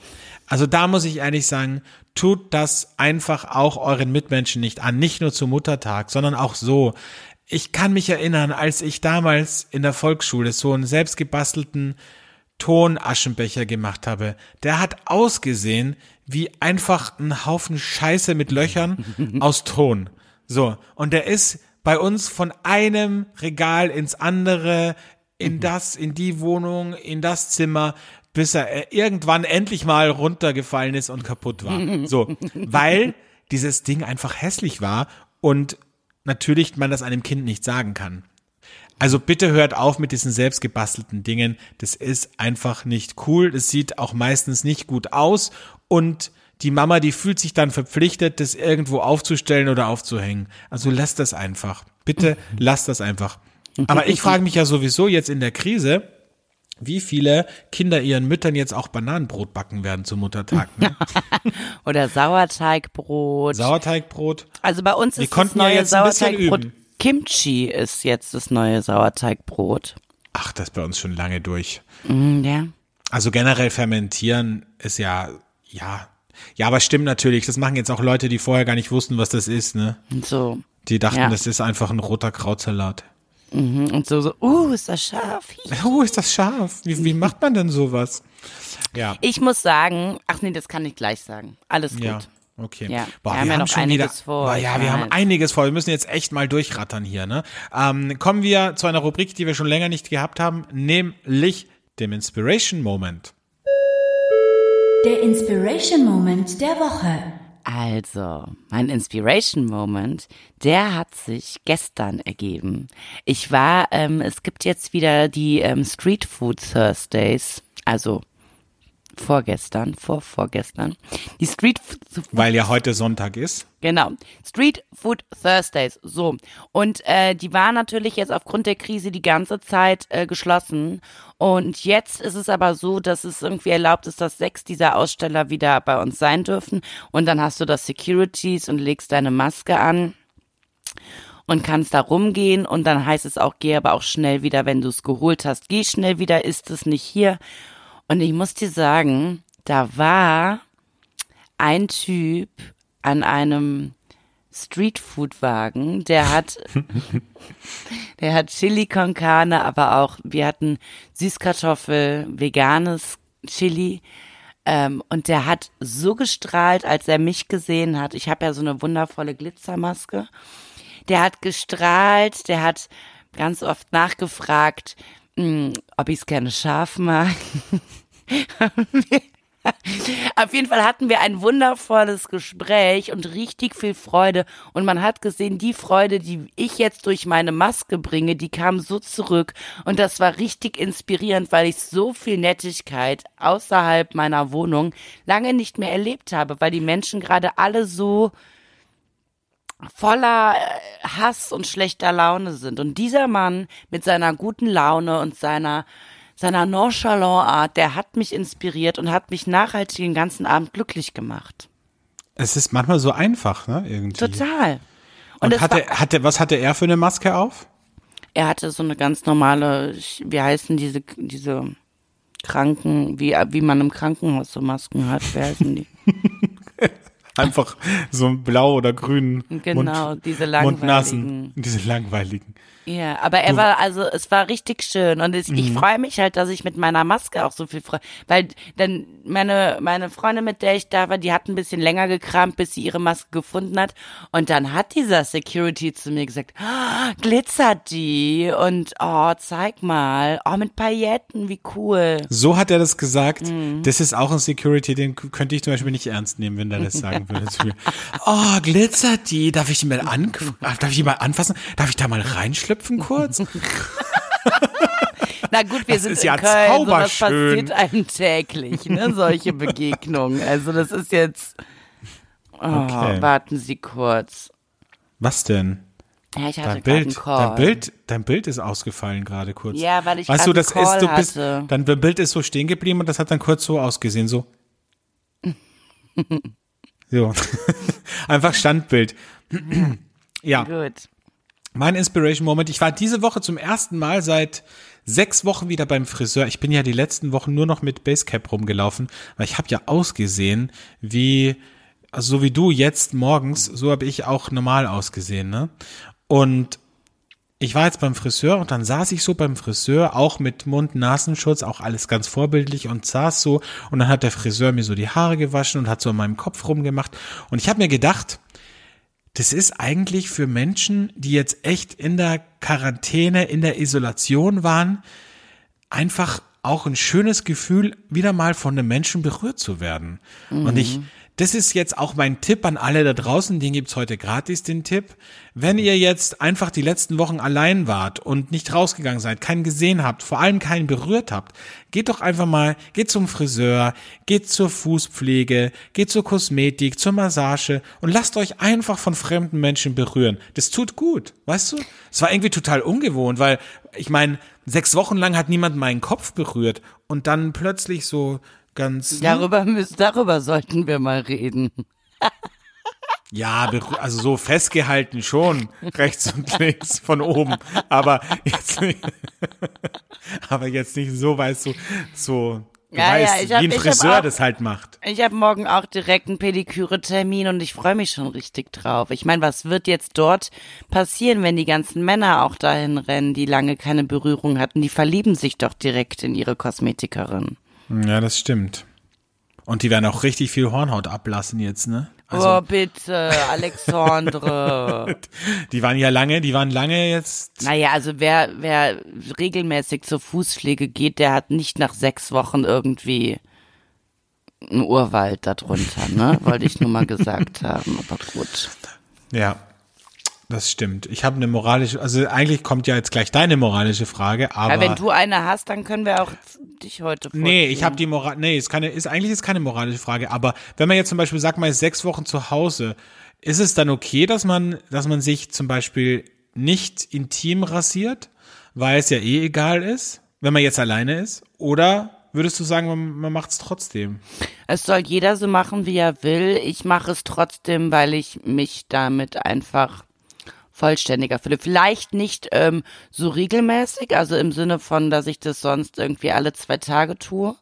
Also da muss ich ehrlich sagen, tut das einfach auch euren Mitmenschen nicht an, nicht nur zum Muttertag, sondern auch so. Ich kann mich erinnern, als ich damals in der Volksschule so einen selbstgebastelten Tonaschenbecher gemacht habe, der hat ausgesehen wie einfach ein Haufen Scheiße mit Löchern [LAUGHS] aus Ton. So. Und der ist bei uns von einem Regal ins andere in mhm. das, in die Wohnung, in das Zimmer, bis er irgendwann endlich mal runtergefallen ist und kaputt war. So, [LAUGHS] weil dieses Ding einfach hässlich war und natürlich man das einem Kind nicht sagen kann. Also bitte hört auf mit diesen selbstgebastelten Dingen. Das ist einfach nicht cool. Das sieht auch meistens nicht gut aus und die Mama, die fühlt sich dann verpflichtet, das irgendwo aufzustellen oder aufzuhängen. Also lasst das einfach. Bitte [LAUGHS] lasst das einfach. Aber ich frage mich ja sowieso jetzt in der Krise, wie viele Kinder ihren Müttern jetzt auch Bananenbrot backen werden zum Muttertag. Ne? [LAUGHS] Oder Sauerteigbrot. Sauerteigbrot. Also bei uns ist das neue ja Sauerteigbrot. Kimchi ist jetzt das neue Sauerteigbrot. Ach, das ist bei uns schon lange durch. Mm, ja. Also generell fermentieren ist ja, ja. Ja, aber stimmt natürlich. Das machen jetzt auch Leute, die vorher gar nicht wussten, was das ist, ne? So. Die dachten, ja. das ist einfach ein roter Krautsalat. Mhm. Und so, so, uh, ist das scharf. [LAUGHS] Uh, ist das scharf. Wie, wie macht man denn sowas? Ja. Ich muss sagen, ach nee, das kann ich gleich sagen. Alles gut. Ja. Okay. Ja, Boah, wir, wir haben ja noch einiges wieder, vor. Boah, ja, wir haben einiges vor. Wir müssen jetzt echt mal durchrattern hier. Ne? Ähm, kommen wir zu einer Rubrik, die wir schon länger nicht gehabt haben, nämlich dem Inspiration Moment. Der Inspiration Moment der Woche. Also, mein Inspiration Moment, der hat sich gestern ergeben. Ich war, ähm, es gibt jetzt wieder die ähm, Street Food Thursdays, also vorgestern, vor vorgestern. Die Street Food Weil ja heute Sonntag ist. Genau. Street Food Thursdays. So. Und äh, die war natürlich jetzt aufgrund der Krise die ganze Zeit äh, geschlossen. Und jetzt ist es aber so, dass es irgendwie erlaubt ist, dass sechs dieser Aussteller wieder bei uns sein dürfen. Und dann hast du das Securities und legst deine Maske an und kannst da rumgehen und dann heißt es auch, geh aber auch schnell wieder, wenn du es geholt hast, geh schnell wieder, ist es nicht hier. Und ich muss dir sagen, da war ein Typ an einem Streetfood-Wagen, der hat, [LAUGHS] der hat Chili con Carne, aber auch, wir hatten Süßkartoffel, veganes Chili, ähm, und der hat so gestrahlt, als er mich gesehen hat. Ich habe ja so eine wundervolle Glitzermaske. Der hat gestrahlt, der hat ganz oft nachgefragt, mh, hm, ob ich es gerne scharf mag. [LAUGHS] Auf jeden Fall hatten wir ein wundervolles Gespräch und richtig viel Freude. Und man hat gesehen, die Freude, die ich jetzt durch meine Maske bringe, die kam so zurück. Und das war richtig inspirierend, weil ich so viel Nettigkeit außerhalb meiner Wohnung lange nicht mehr erlebt habe, weil die Menschen gerade alle so voller äh, Hass und schlechter Laune sind. Und dieser Mann mit seiner guten Laune und seiner seiner nonchalant Art, der hat mich inspiriert und hat mich nachhaltig den ganzen Abend glücklich gemacht. Es ist manchmal so einfach, ne? Irgendwie. Total. Und, und hatte, hatte, was hatte er für eine Maske auf? Er hatte so eine ganz normale, wie heißen diese, diese Kranken, wie, wie man im Krankenhaus so Masken hat, wie heißen die? [LAUGHS] Einfach so blau oder grün. Genau, Mund, diese langweiligen. Mundnasen, diese langweiligen. Ja, aber er war, also es war richtig schön und es, mhm. ich freue mich halt, dass ich mit meiner Maske auch so viel freue, weil dann meine, meine Freundin, mit der ich da war, die hat ein bisschen länger gekramt, bis sie ihre Maske gefunden hat und dann hat dieser Security zu mir gesagt, oh, glitzert die und oh, zeig mal, oh, mit Pailletten, wie cool. So hat er das gesagt, mhm. das ist auch ein Security, den könnte ich zum Beispiel nicht ernst nehmen, wenn er das [LAUGHS] sagen würde zu mir. Oh, glitzert die, darf ich die mal an, [LAUGHS] darf ich die mal anfassen, darf ich da mal reinschlüpfen? Schlüpfen kurz? [LAUGHS] Na gut, wir das sind ist in ja Köln, so das passiert einem täglich, ne, solche Begegnungen. Also das ist jetzt, oh, okay. warten Sie kurz. Was denn? Ja, ich hatte dein Bild. Dein Bild, dein Bild ist ausgefallen gerade kurz. Ja, weil ich weißt du, das ist, du bist, hatte. dein Bild ist so stehen geblieben und das hat dann kurz so ausgesehen, so. [LAUGHS] so. [LAUGHS] Einfach Standbild. [CLEARS THROAT] ja. Gut. Mein Inspiration Moment. Ich war diese Woche zum ersten Mal seit sechs Wochen wieder beim Friseur. Ich bin ja die letzten Wochen nur noch mit Basecap rumgelaufen, weil ich habe ja ausgesehen wie, also so wie du jetzt morgens, so habe ich auch normal ausgesehen, ne? Und ich war jetzt beim Friseur und dann saß ich so beim Friseur, auch mit Mund-Nasenschutz, auch alles ganz vorbildlich und saß so und dann hat der Friseur mir so die Haare gewaschen und hat so an meinem Kopf rumgemacht und ich habe mir gedacht, das ist eigentlich für Menschen, die jetzt echt in der Quarantäne, in der Isolation waren, einfach auch ein schönes Gefühl, wieder mal von einem Menschen berührt zu werden. Mhm. Und ich, das ist jetzt auch mein Tipp an alle da draußen, den gibt's heute gratis, den Tipp. Wenn ihr jetzt einfach die letzten Wochen allein wart und nicht rausgegangen seid, keinen gesehen habt, vor allem keinen berührt habt, geht doch einfach mal, geht zum Friseur, geht zur Fußpflege, geht zur Kosmetik, zur Massage und lasst euch einfach von fremden Menschen berühren. Das tut gut, weißt du? Es war irgendwie total ungewohnt, weil ich meine, sechs Wochen lang hat niemand meinen Kopf berührt und dann plötzlich so ganz. Ne? Darüber, müssen, darüber sollten wir mal reden. Ja, also so festgehalten schon, rechts und [LAUGHS] links von oben, aber jetzt nicht, [LAUGHS] aber jetzt nicht so, weißt du, so, du ja, weißt, ja, hab, wie ein Friseur auch, das halt macht. Ich habe morgen auch direkt einen Pediküre-Termin und ich freue mich schon richtig drauf. Ich meine, was wird jetzt dort passieren, wenn die ganzen Männer auch dahin rennen, die lange keine Berührung hatten? Die verlieben sich doch direkt in ihre Kosmetikerin. Ja, das stimmt. Und die werden auch richtig viel Hornhaut ablassen jetzt, ne? Also, oh, bitte, Alexandre. [LAUGHS] die waren ja lange, die waren lange jetzt. Naja, also wer, wer regelmäßig zur Fußpflege geht, der hat nicht nach sechs Wochen irgendwie einen Urwald darunter, ne? [LAUGHS] Wollte ich nur mal gesagt haben, aber gut. Ja, das stimmt. Ich habe eine moralische, also eigentlich kommt ja jetzt gleich deine moralische Frage, aber. Ja, wenn du eine hast, dann können wir auch dich heute vorziehen. Nee, ich habe die Moral, nee, ist keine, ist eigentlich ist keine moralische Frage, aber wenn man jetzt zum Beispiel sagt, man ist sechs Wochen zu Hause, ist es dann okay, dass man, dass man sich zum Beispiel nicht intim rasiert, weil es ja eh egal ist, wenn man jetzt alleine ist? Oder würdest du sagen, man, man macht es trotzdem? Es soll jeder so machen, wie er will. Ich mache es trotzdem, weil ich mich damit einfach vollständiger fülle. Vielleicht nicht ähm, so regelmäßig, also im Sinne von, dass ich das sonst irgendwie alle zwei Tage tue.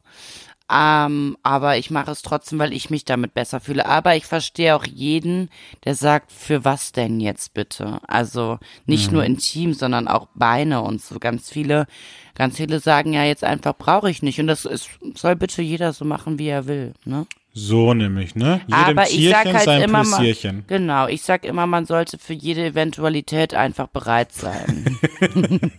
Ähm, aber ich mache es trotzdem, weil ich mich damit besser fühle. Aber ich verstehe auch jeden, der sagt, für was denn jetzt bitte? Also nicht mhm. nur intim, sondern auch Beine und so. Ganz viele, ganz viele sagen ja jetzt einfach, brauche ich nicht. Und das ist, soll bitte jeder so machen, wie er will. Ne? So nämlich, ne? Jedem Aber Tierchen ich sag halt sein immer mal, genau, ich sag immer, man sollte für jede Eventualität einfach bereit sein. [LAUGHS]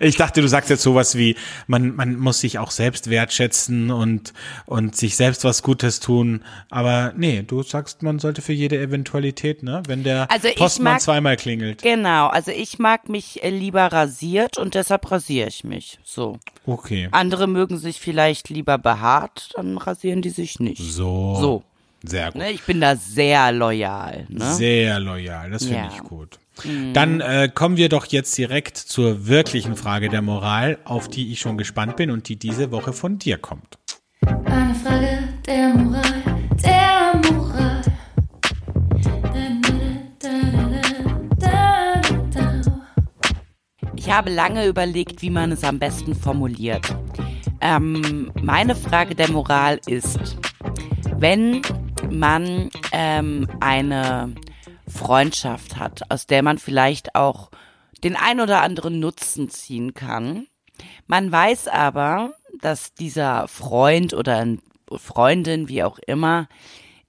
ich dachte, du sagst jetzt sowas wie, man, man muss sich auch selbst wertschätzen und, und sich selbst was Gutes tun. Aber nee, du sagst, man sollte für jede Eventualität, ne? Wenn der also Postmann mag, zweimal klingelt. Genau, also ich mag mich äh, lieber rasiert und deshalb rasiere ich mich. So. Okay. Andere mögen sich vielleicht lieber behaart, dann rasieren die sich nicht. So. So. Sehr gut. Ne, ich bin da sehr loyal. Ne? Sehr loyal, das finde ja. ich gut. Mhm. Dann äh, kommen wir doch jetzt direkt zur wirklichen Frage der Moral, auf die ich schon gespannt bin und die diese Woche von dir kommt. Eine Frage der Moral, der Moral. Ich habe lange überlegt, wie man es am besten formuliert. Ähm, meine Frage der Moral ist, wenn man ähm, eine Freundschaft hat, aus der man vielleicht auch den ein oder anderen Nutzen ziehen kann. Man weiß aber, dass dieser Freund oder Freundin, wie auch immer,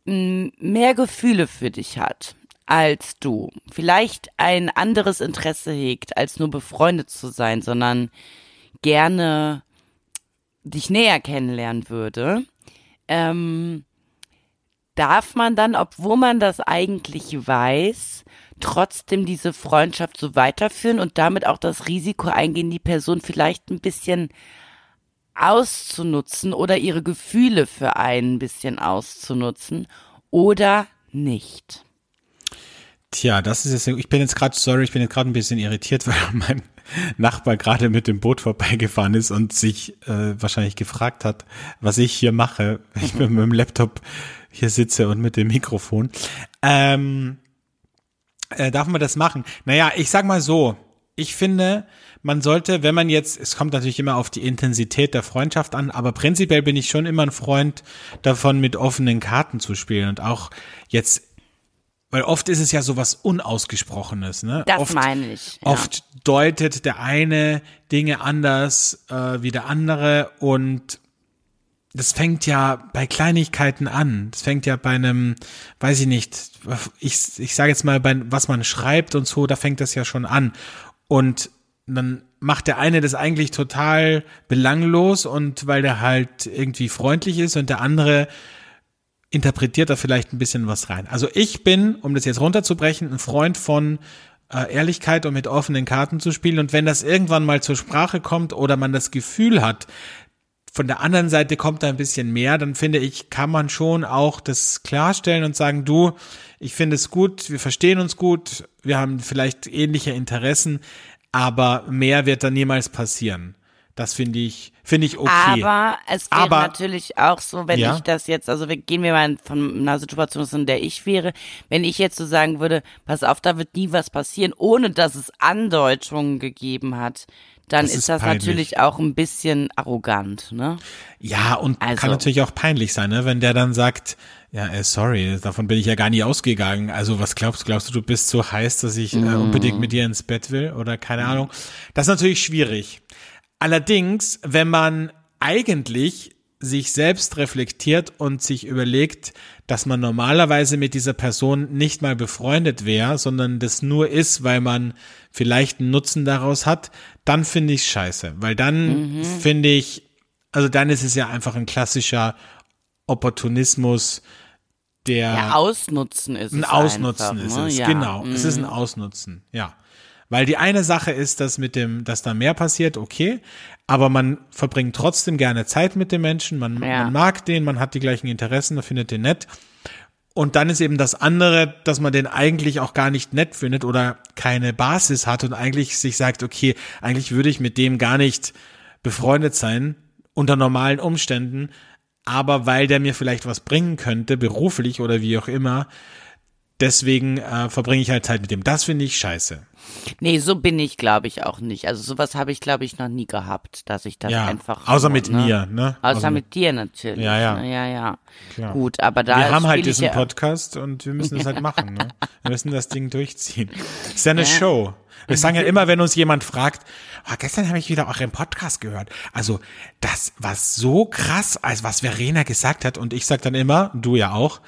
mehr Gefühle für dich hat als du. Vielleicht ein anderes Interesse hegt, als nur befreundet zu sein, sondern gerne dich näher kennenlernen würde. Ähm, darf man dann, obwohl man das eigentlich weiß, trotzdem diese Freundschaft so weiterführen und damit auch das Risiko eingehen, die Person vielleicht ein bisschen auszunutzen oder ihre Gefühle für einen ein bisschen auszunutzen oder nicht? Tja, das ist jetzt, ich bin jetzt gerade, sorry, ich bin jetzt gerade ein bisschen irritiert, [LAUGHS] weil mein Nachbar gerade mit dem Boot vorbeigefahren ist und sich äh, wahrscheinlich gefragt hat, was ich hier mache, wenn ich mit meinem Laptop hier sitze und mit dem Mikrofon. Ähm, äh, darf man das machen? Naja, ich sag mal so, ich finde, man sollte, wenn man jetzt, es kommt natürlich immer auf die Intensität der Freundschaft an, aber prinzipiell bin ich schon immer ein Freund davon, mit offenen Karten zu spielen und auch jetzt weil oft ist es ja so was Unausgesprochenes, ne? Das oft, meine ich. Ja. Oft deutet der eine Dinge anders äh, wie der andere und das fängt ja bei Kleinigkeiten an. Das fängt ja bei einem, weiß ich nicht, ich, ich sage jetzt mal, bei was man schreibt und so, da fängt das ja schon an. Und dann macht der eine das eigentlich total belanglos und weil der halt irgendwie freundlich ist und der andere interpretiert da vielleicht ein bisschen was rein. Also ich bin, um das jetzt runterzubrechen, ein Freund von äh, Ehrlichkeit und mit offenen Karten zu spielen. Und wenn das irgendwann mal zur Sprache kommt oder man das Gefühl hat, von der anderen Seite kommt da ein bisschen mehr, dann finde ich, kann man schon auch das klarstellen und sagen, du, ich finde es gut, wir verstehen uns gut, wir haben vielleicht ähnliche Interessen, aber mehr wird da niemals passieren. Das finde ich, finde ich okay. Aber es wäre Aber, natürlich auch so, wenn ja? ich das jetzt, also wir gehen wir mal von einer Situation aus, in der ich wäre, wenn ich jetzt so sagen würde, pass auf, da wird nie was passieren, ohne dass es Andeutungen gegeben hat, dann das ist, ist das peinlich. natürlich auch ein bisschen arrogant, ne? Ja, und also. kann natürlich auch peinlich sein, ne? Wenn der dann sagt, ja, äh, sorry, davon bin ich ja gar nie ausgegangen. Also was glaubst du? Glaubst du, du bist so heiß, dass ich äh, mm. unbedingt mit dir ins Bett will oder keine mm. Ahnung? Das ist natürlich schwierig. Allerdings, wenn man eigentlich sich selbst reflektiert und sich überlegt, dass man normalerweise mit dieser Person nicht mal befreundet wäre, sondern das nur ist, weil man vielleicht einen Nutzen daraus hat, dann finde ich scheiße. Weil dann mhm. finde ich, also dann ist es ja einfach ein klassischer Opportunismus, der ja, Ausnutzen ist ein es Ausnutzen einfach, ist ne? es, ja. genau. Mhm. Es ist ein mhm. Ausnutzen, ja. Weil die eine Sache ist, dass mit dem, dass da mehr passiert, okay, aber man verbringt trotzdem gerne Zeit mit dem Menschen, man, ja. man mag den, man hat die gleichen Interessen, man findet den nett. Und dann ist eben das andere, dass man den eigentlich auch gar nicht nett findet oder keine Basis hat und eigentlich sich sagt, okay, eigentlich würde ich mit dem gar nicht befreundet sein unter normalen Umständen, aber weil der mir vielleicht was bringen könnte, beruflich oder wie auch immer, deswegen äh, verbringe ich halt Zeit mit dem. Das finde ich scheiße. Nee, so bin ich, glaube ich, auch nicht. Also sowas habe ich, glaube ich, noch nie gehabt, dass ich das ja, einfach. Außer mit ne? mir, ne? Außer, außer mit, mit, dir natürlich. Ja, ja. Ne? Ja, ja. Klar. Gut, aber da. Wir haben halt diesen Podcast und wir müssen das halt [LAUGHS] machen, ne? Wir müssen das Ding durchziehen. Ist ja eine ja. Show. Wir sagen ja immer, wenn uns jemand fragt, oh, gestern habe ich wieder euren Podcast gehört. Also, das war so krass, als was Verena gesagt hat. Und ich sag dann immer, du ja auch,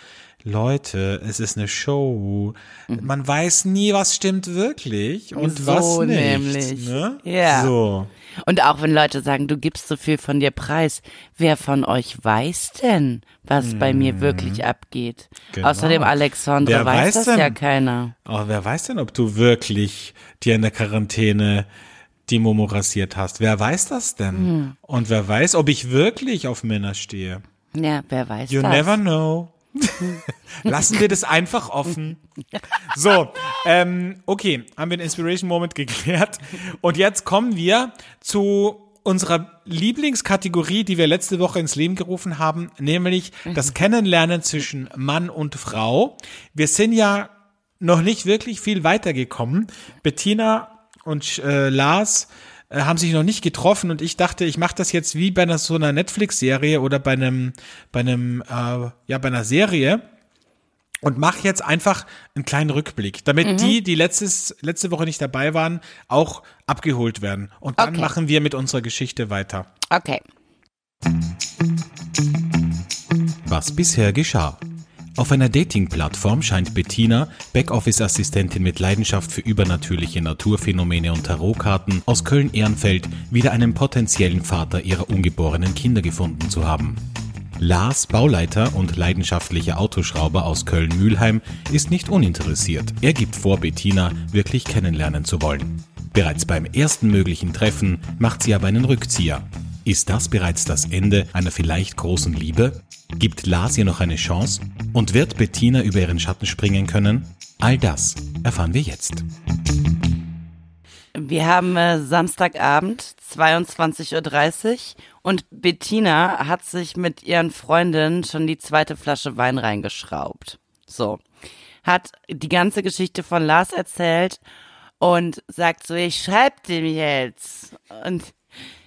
Leute, es ist eine Show. Mhm. Man weiß nie, was stimmt wirklich und so was nicht. Nämlich. Ne? Ja. So. Und auch wenn Leute sagen, du gibst so viel von dir preis, wer von euch weiß denn, was hm. bei mir mhm. wirklich abgeht? Genau. Außerdem Alexandre wer weiß, das denn, ja keiner. Oh, wer weiß denn, ob du wirklich dir in der Quarantäne die Momo rasiert hast? Wer weiß das denn? Hm. Und wer weiß, ob ich wirklich auf Männer stehe? Ja, wer weiß you das? You never know. Lassen wir das einfach offen. So, ähm, okay, haben wir den Inspiration Moment geklärt. Und jetzt kommen wir zu unserer Lieblingskategorie, die wir letzte Woche ins Leben gerufen haben, nämlich das Kennenlernen zwischen Mann und Frau. Wir sind ja noch nicht wirklich viel weitergekommen. Bettina und äh, Lars äh, haben sich noch nicht getroffen und ich dachte, ich mache das jetzt wie bei einer so einer Netflix-Serie oder bei einem, bei einem, äh, ja, bei einer Serie und mache jetzt einfach einen kleinen Rückblick, damit mhm. die, die letztes, letzte Woche nicht dabei waren, auch abgeholt werden. Und dann okay. machen wir mit unserer Geschichte weiter. Okay. Was bisher geschah. Auf einer Dating-Plattform scheint Bettina, Backoffice-Assistentin mit Leidenschaft für übernatürliche Naturphänomene und Tarotkarten aus Köln-Ehrenfeld, wieder einen potenziellen Vater ihrer ungeborenen Kinder gefunden zu haben. Lars, Bauleiter und leidenschaftlicher Autoschrauber aus Köln-Mülheim, ist nicht uninteressiert. Er gibt vor, Bettina wirklich kennenlernen zu wollen. Bereits beim ersten möglichen Treffen macht sie aber einen Rückzieher. Ist das bereits das Ende einer vielleicht großen Liebe? Gibt Lars ihr noch eine Chance? Und wird Bettina über ihren Schatten springen können? All das erfahren wir jetzt. Wir haben äh, Samstagabend, 22.30 Uhr und Bettina hat sich mit ihren Freundinnen schon die zweite Flasche Wein reingeschraubt. So. Hat die ganze Geschichte von Lars erzählt und sagt so, ich schreib dem jetzt. Und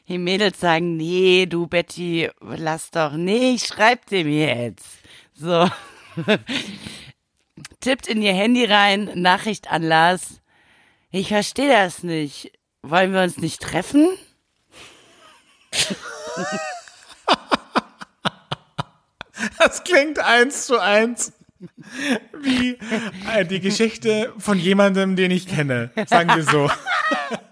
die Mädels sagen, nee, du Betty, lass doch nicht, schreib dem jetzt. So. [LAUGHS] Tippt in ihr Handy rein, Nachricht an Lars. Ich verstehe das nicht. Wollen wir uns nicht treffen? Das klingt eins zu eins wie äh, die Geschichte von jemandem, den ich kenne. Sagen wir so. [LAUGHS]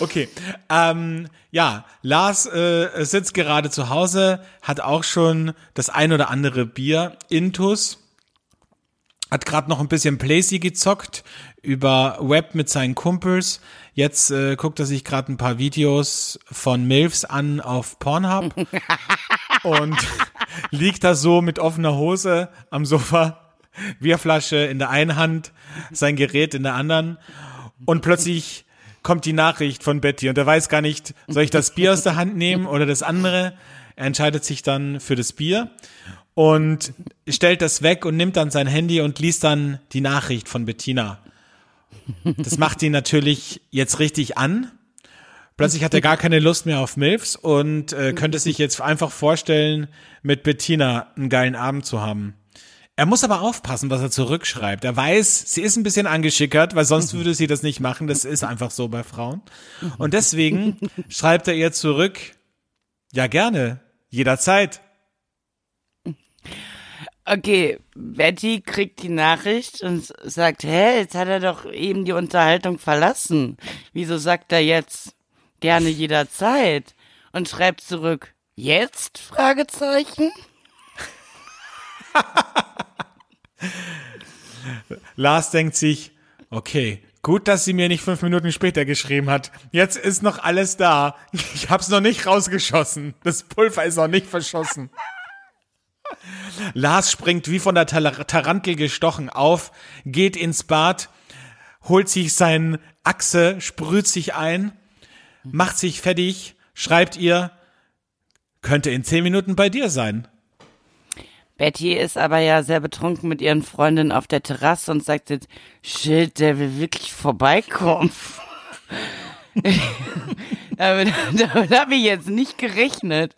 Okay. Ähm, ja, Lars äh, sitzt gerade zu Hause, hat auch schon das ein oder andere Bier intus. Hat gerade noch ein bisschen Playsy gezockt über Web mit seinen Kumpels. Jetzt äh, guckt er sich gerade ein paar Videos von Milfs an auf Pornhub [LAUGHS] und [LAUGHS] liegt da so mit offener Hose am Sofa, Bierflasche in der einen Hand, sein Gerät in der anderen und plötzlich kommt die Nachricht von Betty und er weiß gar nicht, soll ich das Bier aus der Hand nehmen oder das andere? Er entscheidet sich dann für das Bier und stellt das weg und nimmt dann sein Handy und liest dann die Nachricht von Bettina. Das macht ihn natürlich jetzt richtig an. Plötzlich hat er gar keine Lust mehr auf Milfs und äh, könnte sich jetzt einfach vorstellen, mit Bettina einen geilen Abend zu haben. Er muss aber aufpassen, was er zurückschreibt. Er weiß, sie ist ein bisschen angeschickert, weil sonst würde sie das nicht machen. Das ist einfach so bei Frauen. Und deswegen [LAUGHS] schreibt er ihr zurück, ja gerne, jederzeit. Okay, Betty kriegt die Nachricht und sagt, hä, jetzt hat er doch eben die Unterhaltung verlassen. Wieso sagt er jetzt gerne jederzeit? Und schreibt zurück, jetzt? Fragezeichen. [LAUGHS] Lars denkt sich, okay, gut, dass sie mir nicht fünf Minuten später geschrieben hat. Jetzt ist noch alles da. Ich hab's noch nicht rausgeschossen. Das Pulver ist noch nicht verschossen. Lars springt wie von der Tarantel gestochen auf, geht ins Bad, holt sich sein Achse, sprüht sich ein, macht sich fertig, schreibt ihr, könnte in zehn Minuten bei dir sein. Betty ist aber ja sehr betrunken mit ihren Freundinnen auf der Terrasse und sagt jetzt, Shit, der will wirklich vorbeikommen. [LAUGHS] damit damit habe ich jetzt nicht gerechnet.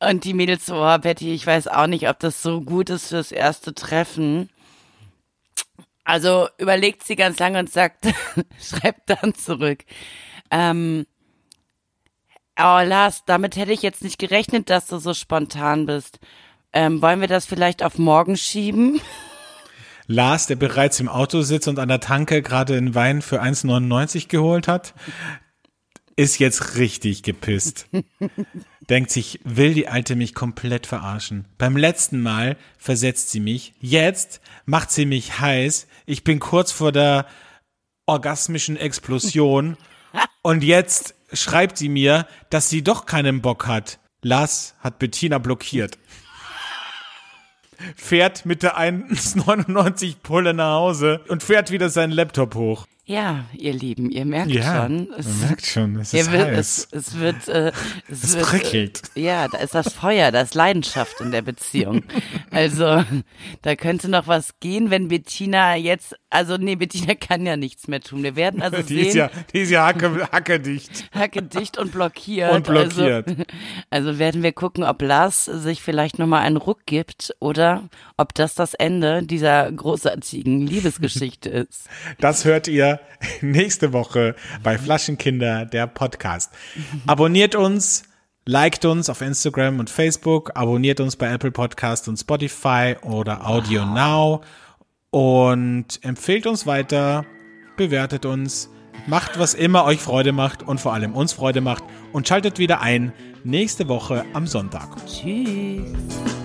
Und die Mädels so, oh, Betty, ich weiß auch nicht, ob das so gut ist fürs erste Treffen. Also überlegt sie ganz lange und sagt, [LAUGHS] schreibt dann zurück. Ähm, Oh, Lars, damit hätte ich jetzt nicht gerechnet, dass du so spontan bist. Ähm, wollen wir das vielleicht auf morgen schieben? Lars, der bereits im Auto sitzt und an der Tanke gerade einen Wein für 1,99 geholt hat, ist jetzt richtig gepisst. [LAUGHS] Denkt sich, will die Alte mich komplett verarschen. Beim letzten Mal versetzt sie mich, jetzt macht sie mich heiß. Ich bin kurz vor der orgasmischen Explosion und jetzt schreibt sie mir, dass sie doch keinen Bock hat. Lars hat Bettina blockiert fährt mit der 1,99 [LAUGHS] Pulle nach Hause und fährt wieder seinen Laptop hoch. Ja, ihr Lieben, ihr merkt ja, schon. Es, man merkt schon, es ist wird, heiß. Es, es wird, äh, [LAUGHS] es, es wird, prickelt. Äh, ja, da ist das Feuer, da ist Leidenschaft in der Beziehung. [LAUGHS] also, da könnte noch was gehen, wenn Bettina jetzt, also nee, Bettina kann ja nichts mehr tun. Wir werden also [LAUGHS] die sehen. Ist ja, die ist ja hacke, hacke dicht. Hacke dicht und [LAUGHS] blockiert. Und blockiert. Also, [LAUGHS] also werden wir gucken, ob Lars sich vielleicht nochmal einen Ruck gibt oder ob das das Ende dieser großartigen Liebesgeschichte ist. Das hört ihr nächste Woche bei Flaschenkinder, der Podcast. Abonniert uns, liked uns auf Instagram und Facebook, abonniert uns bei Apple Podcast und Spotify oder Audio wow. Now und empfehlt uns weiter, bewertet uns, macht was immer euch Freude macht und vor allem uns Freude macht und schaltet wieder ein nächste Woche am Sonntag. Tschüss.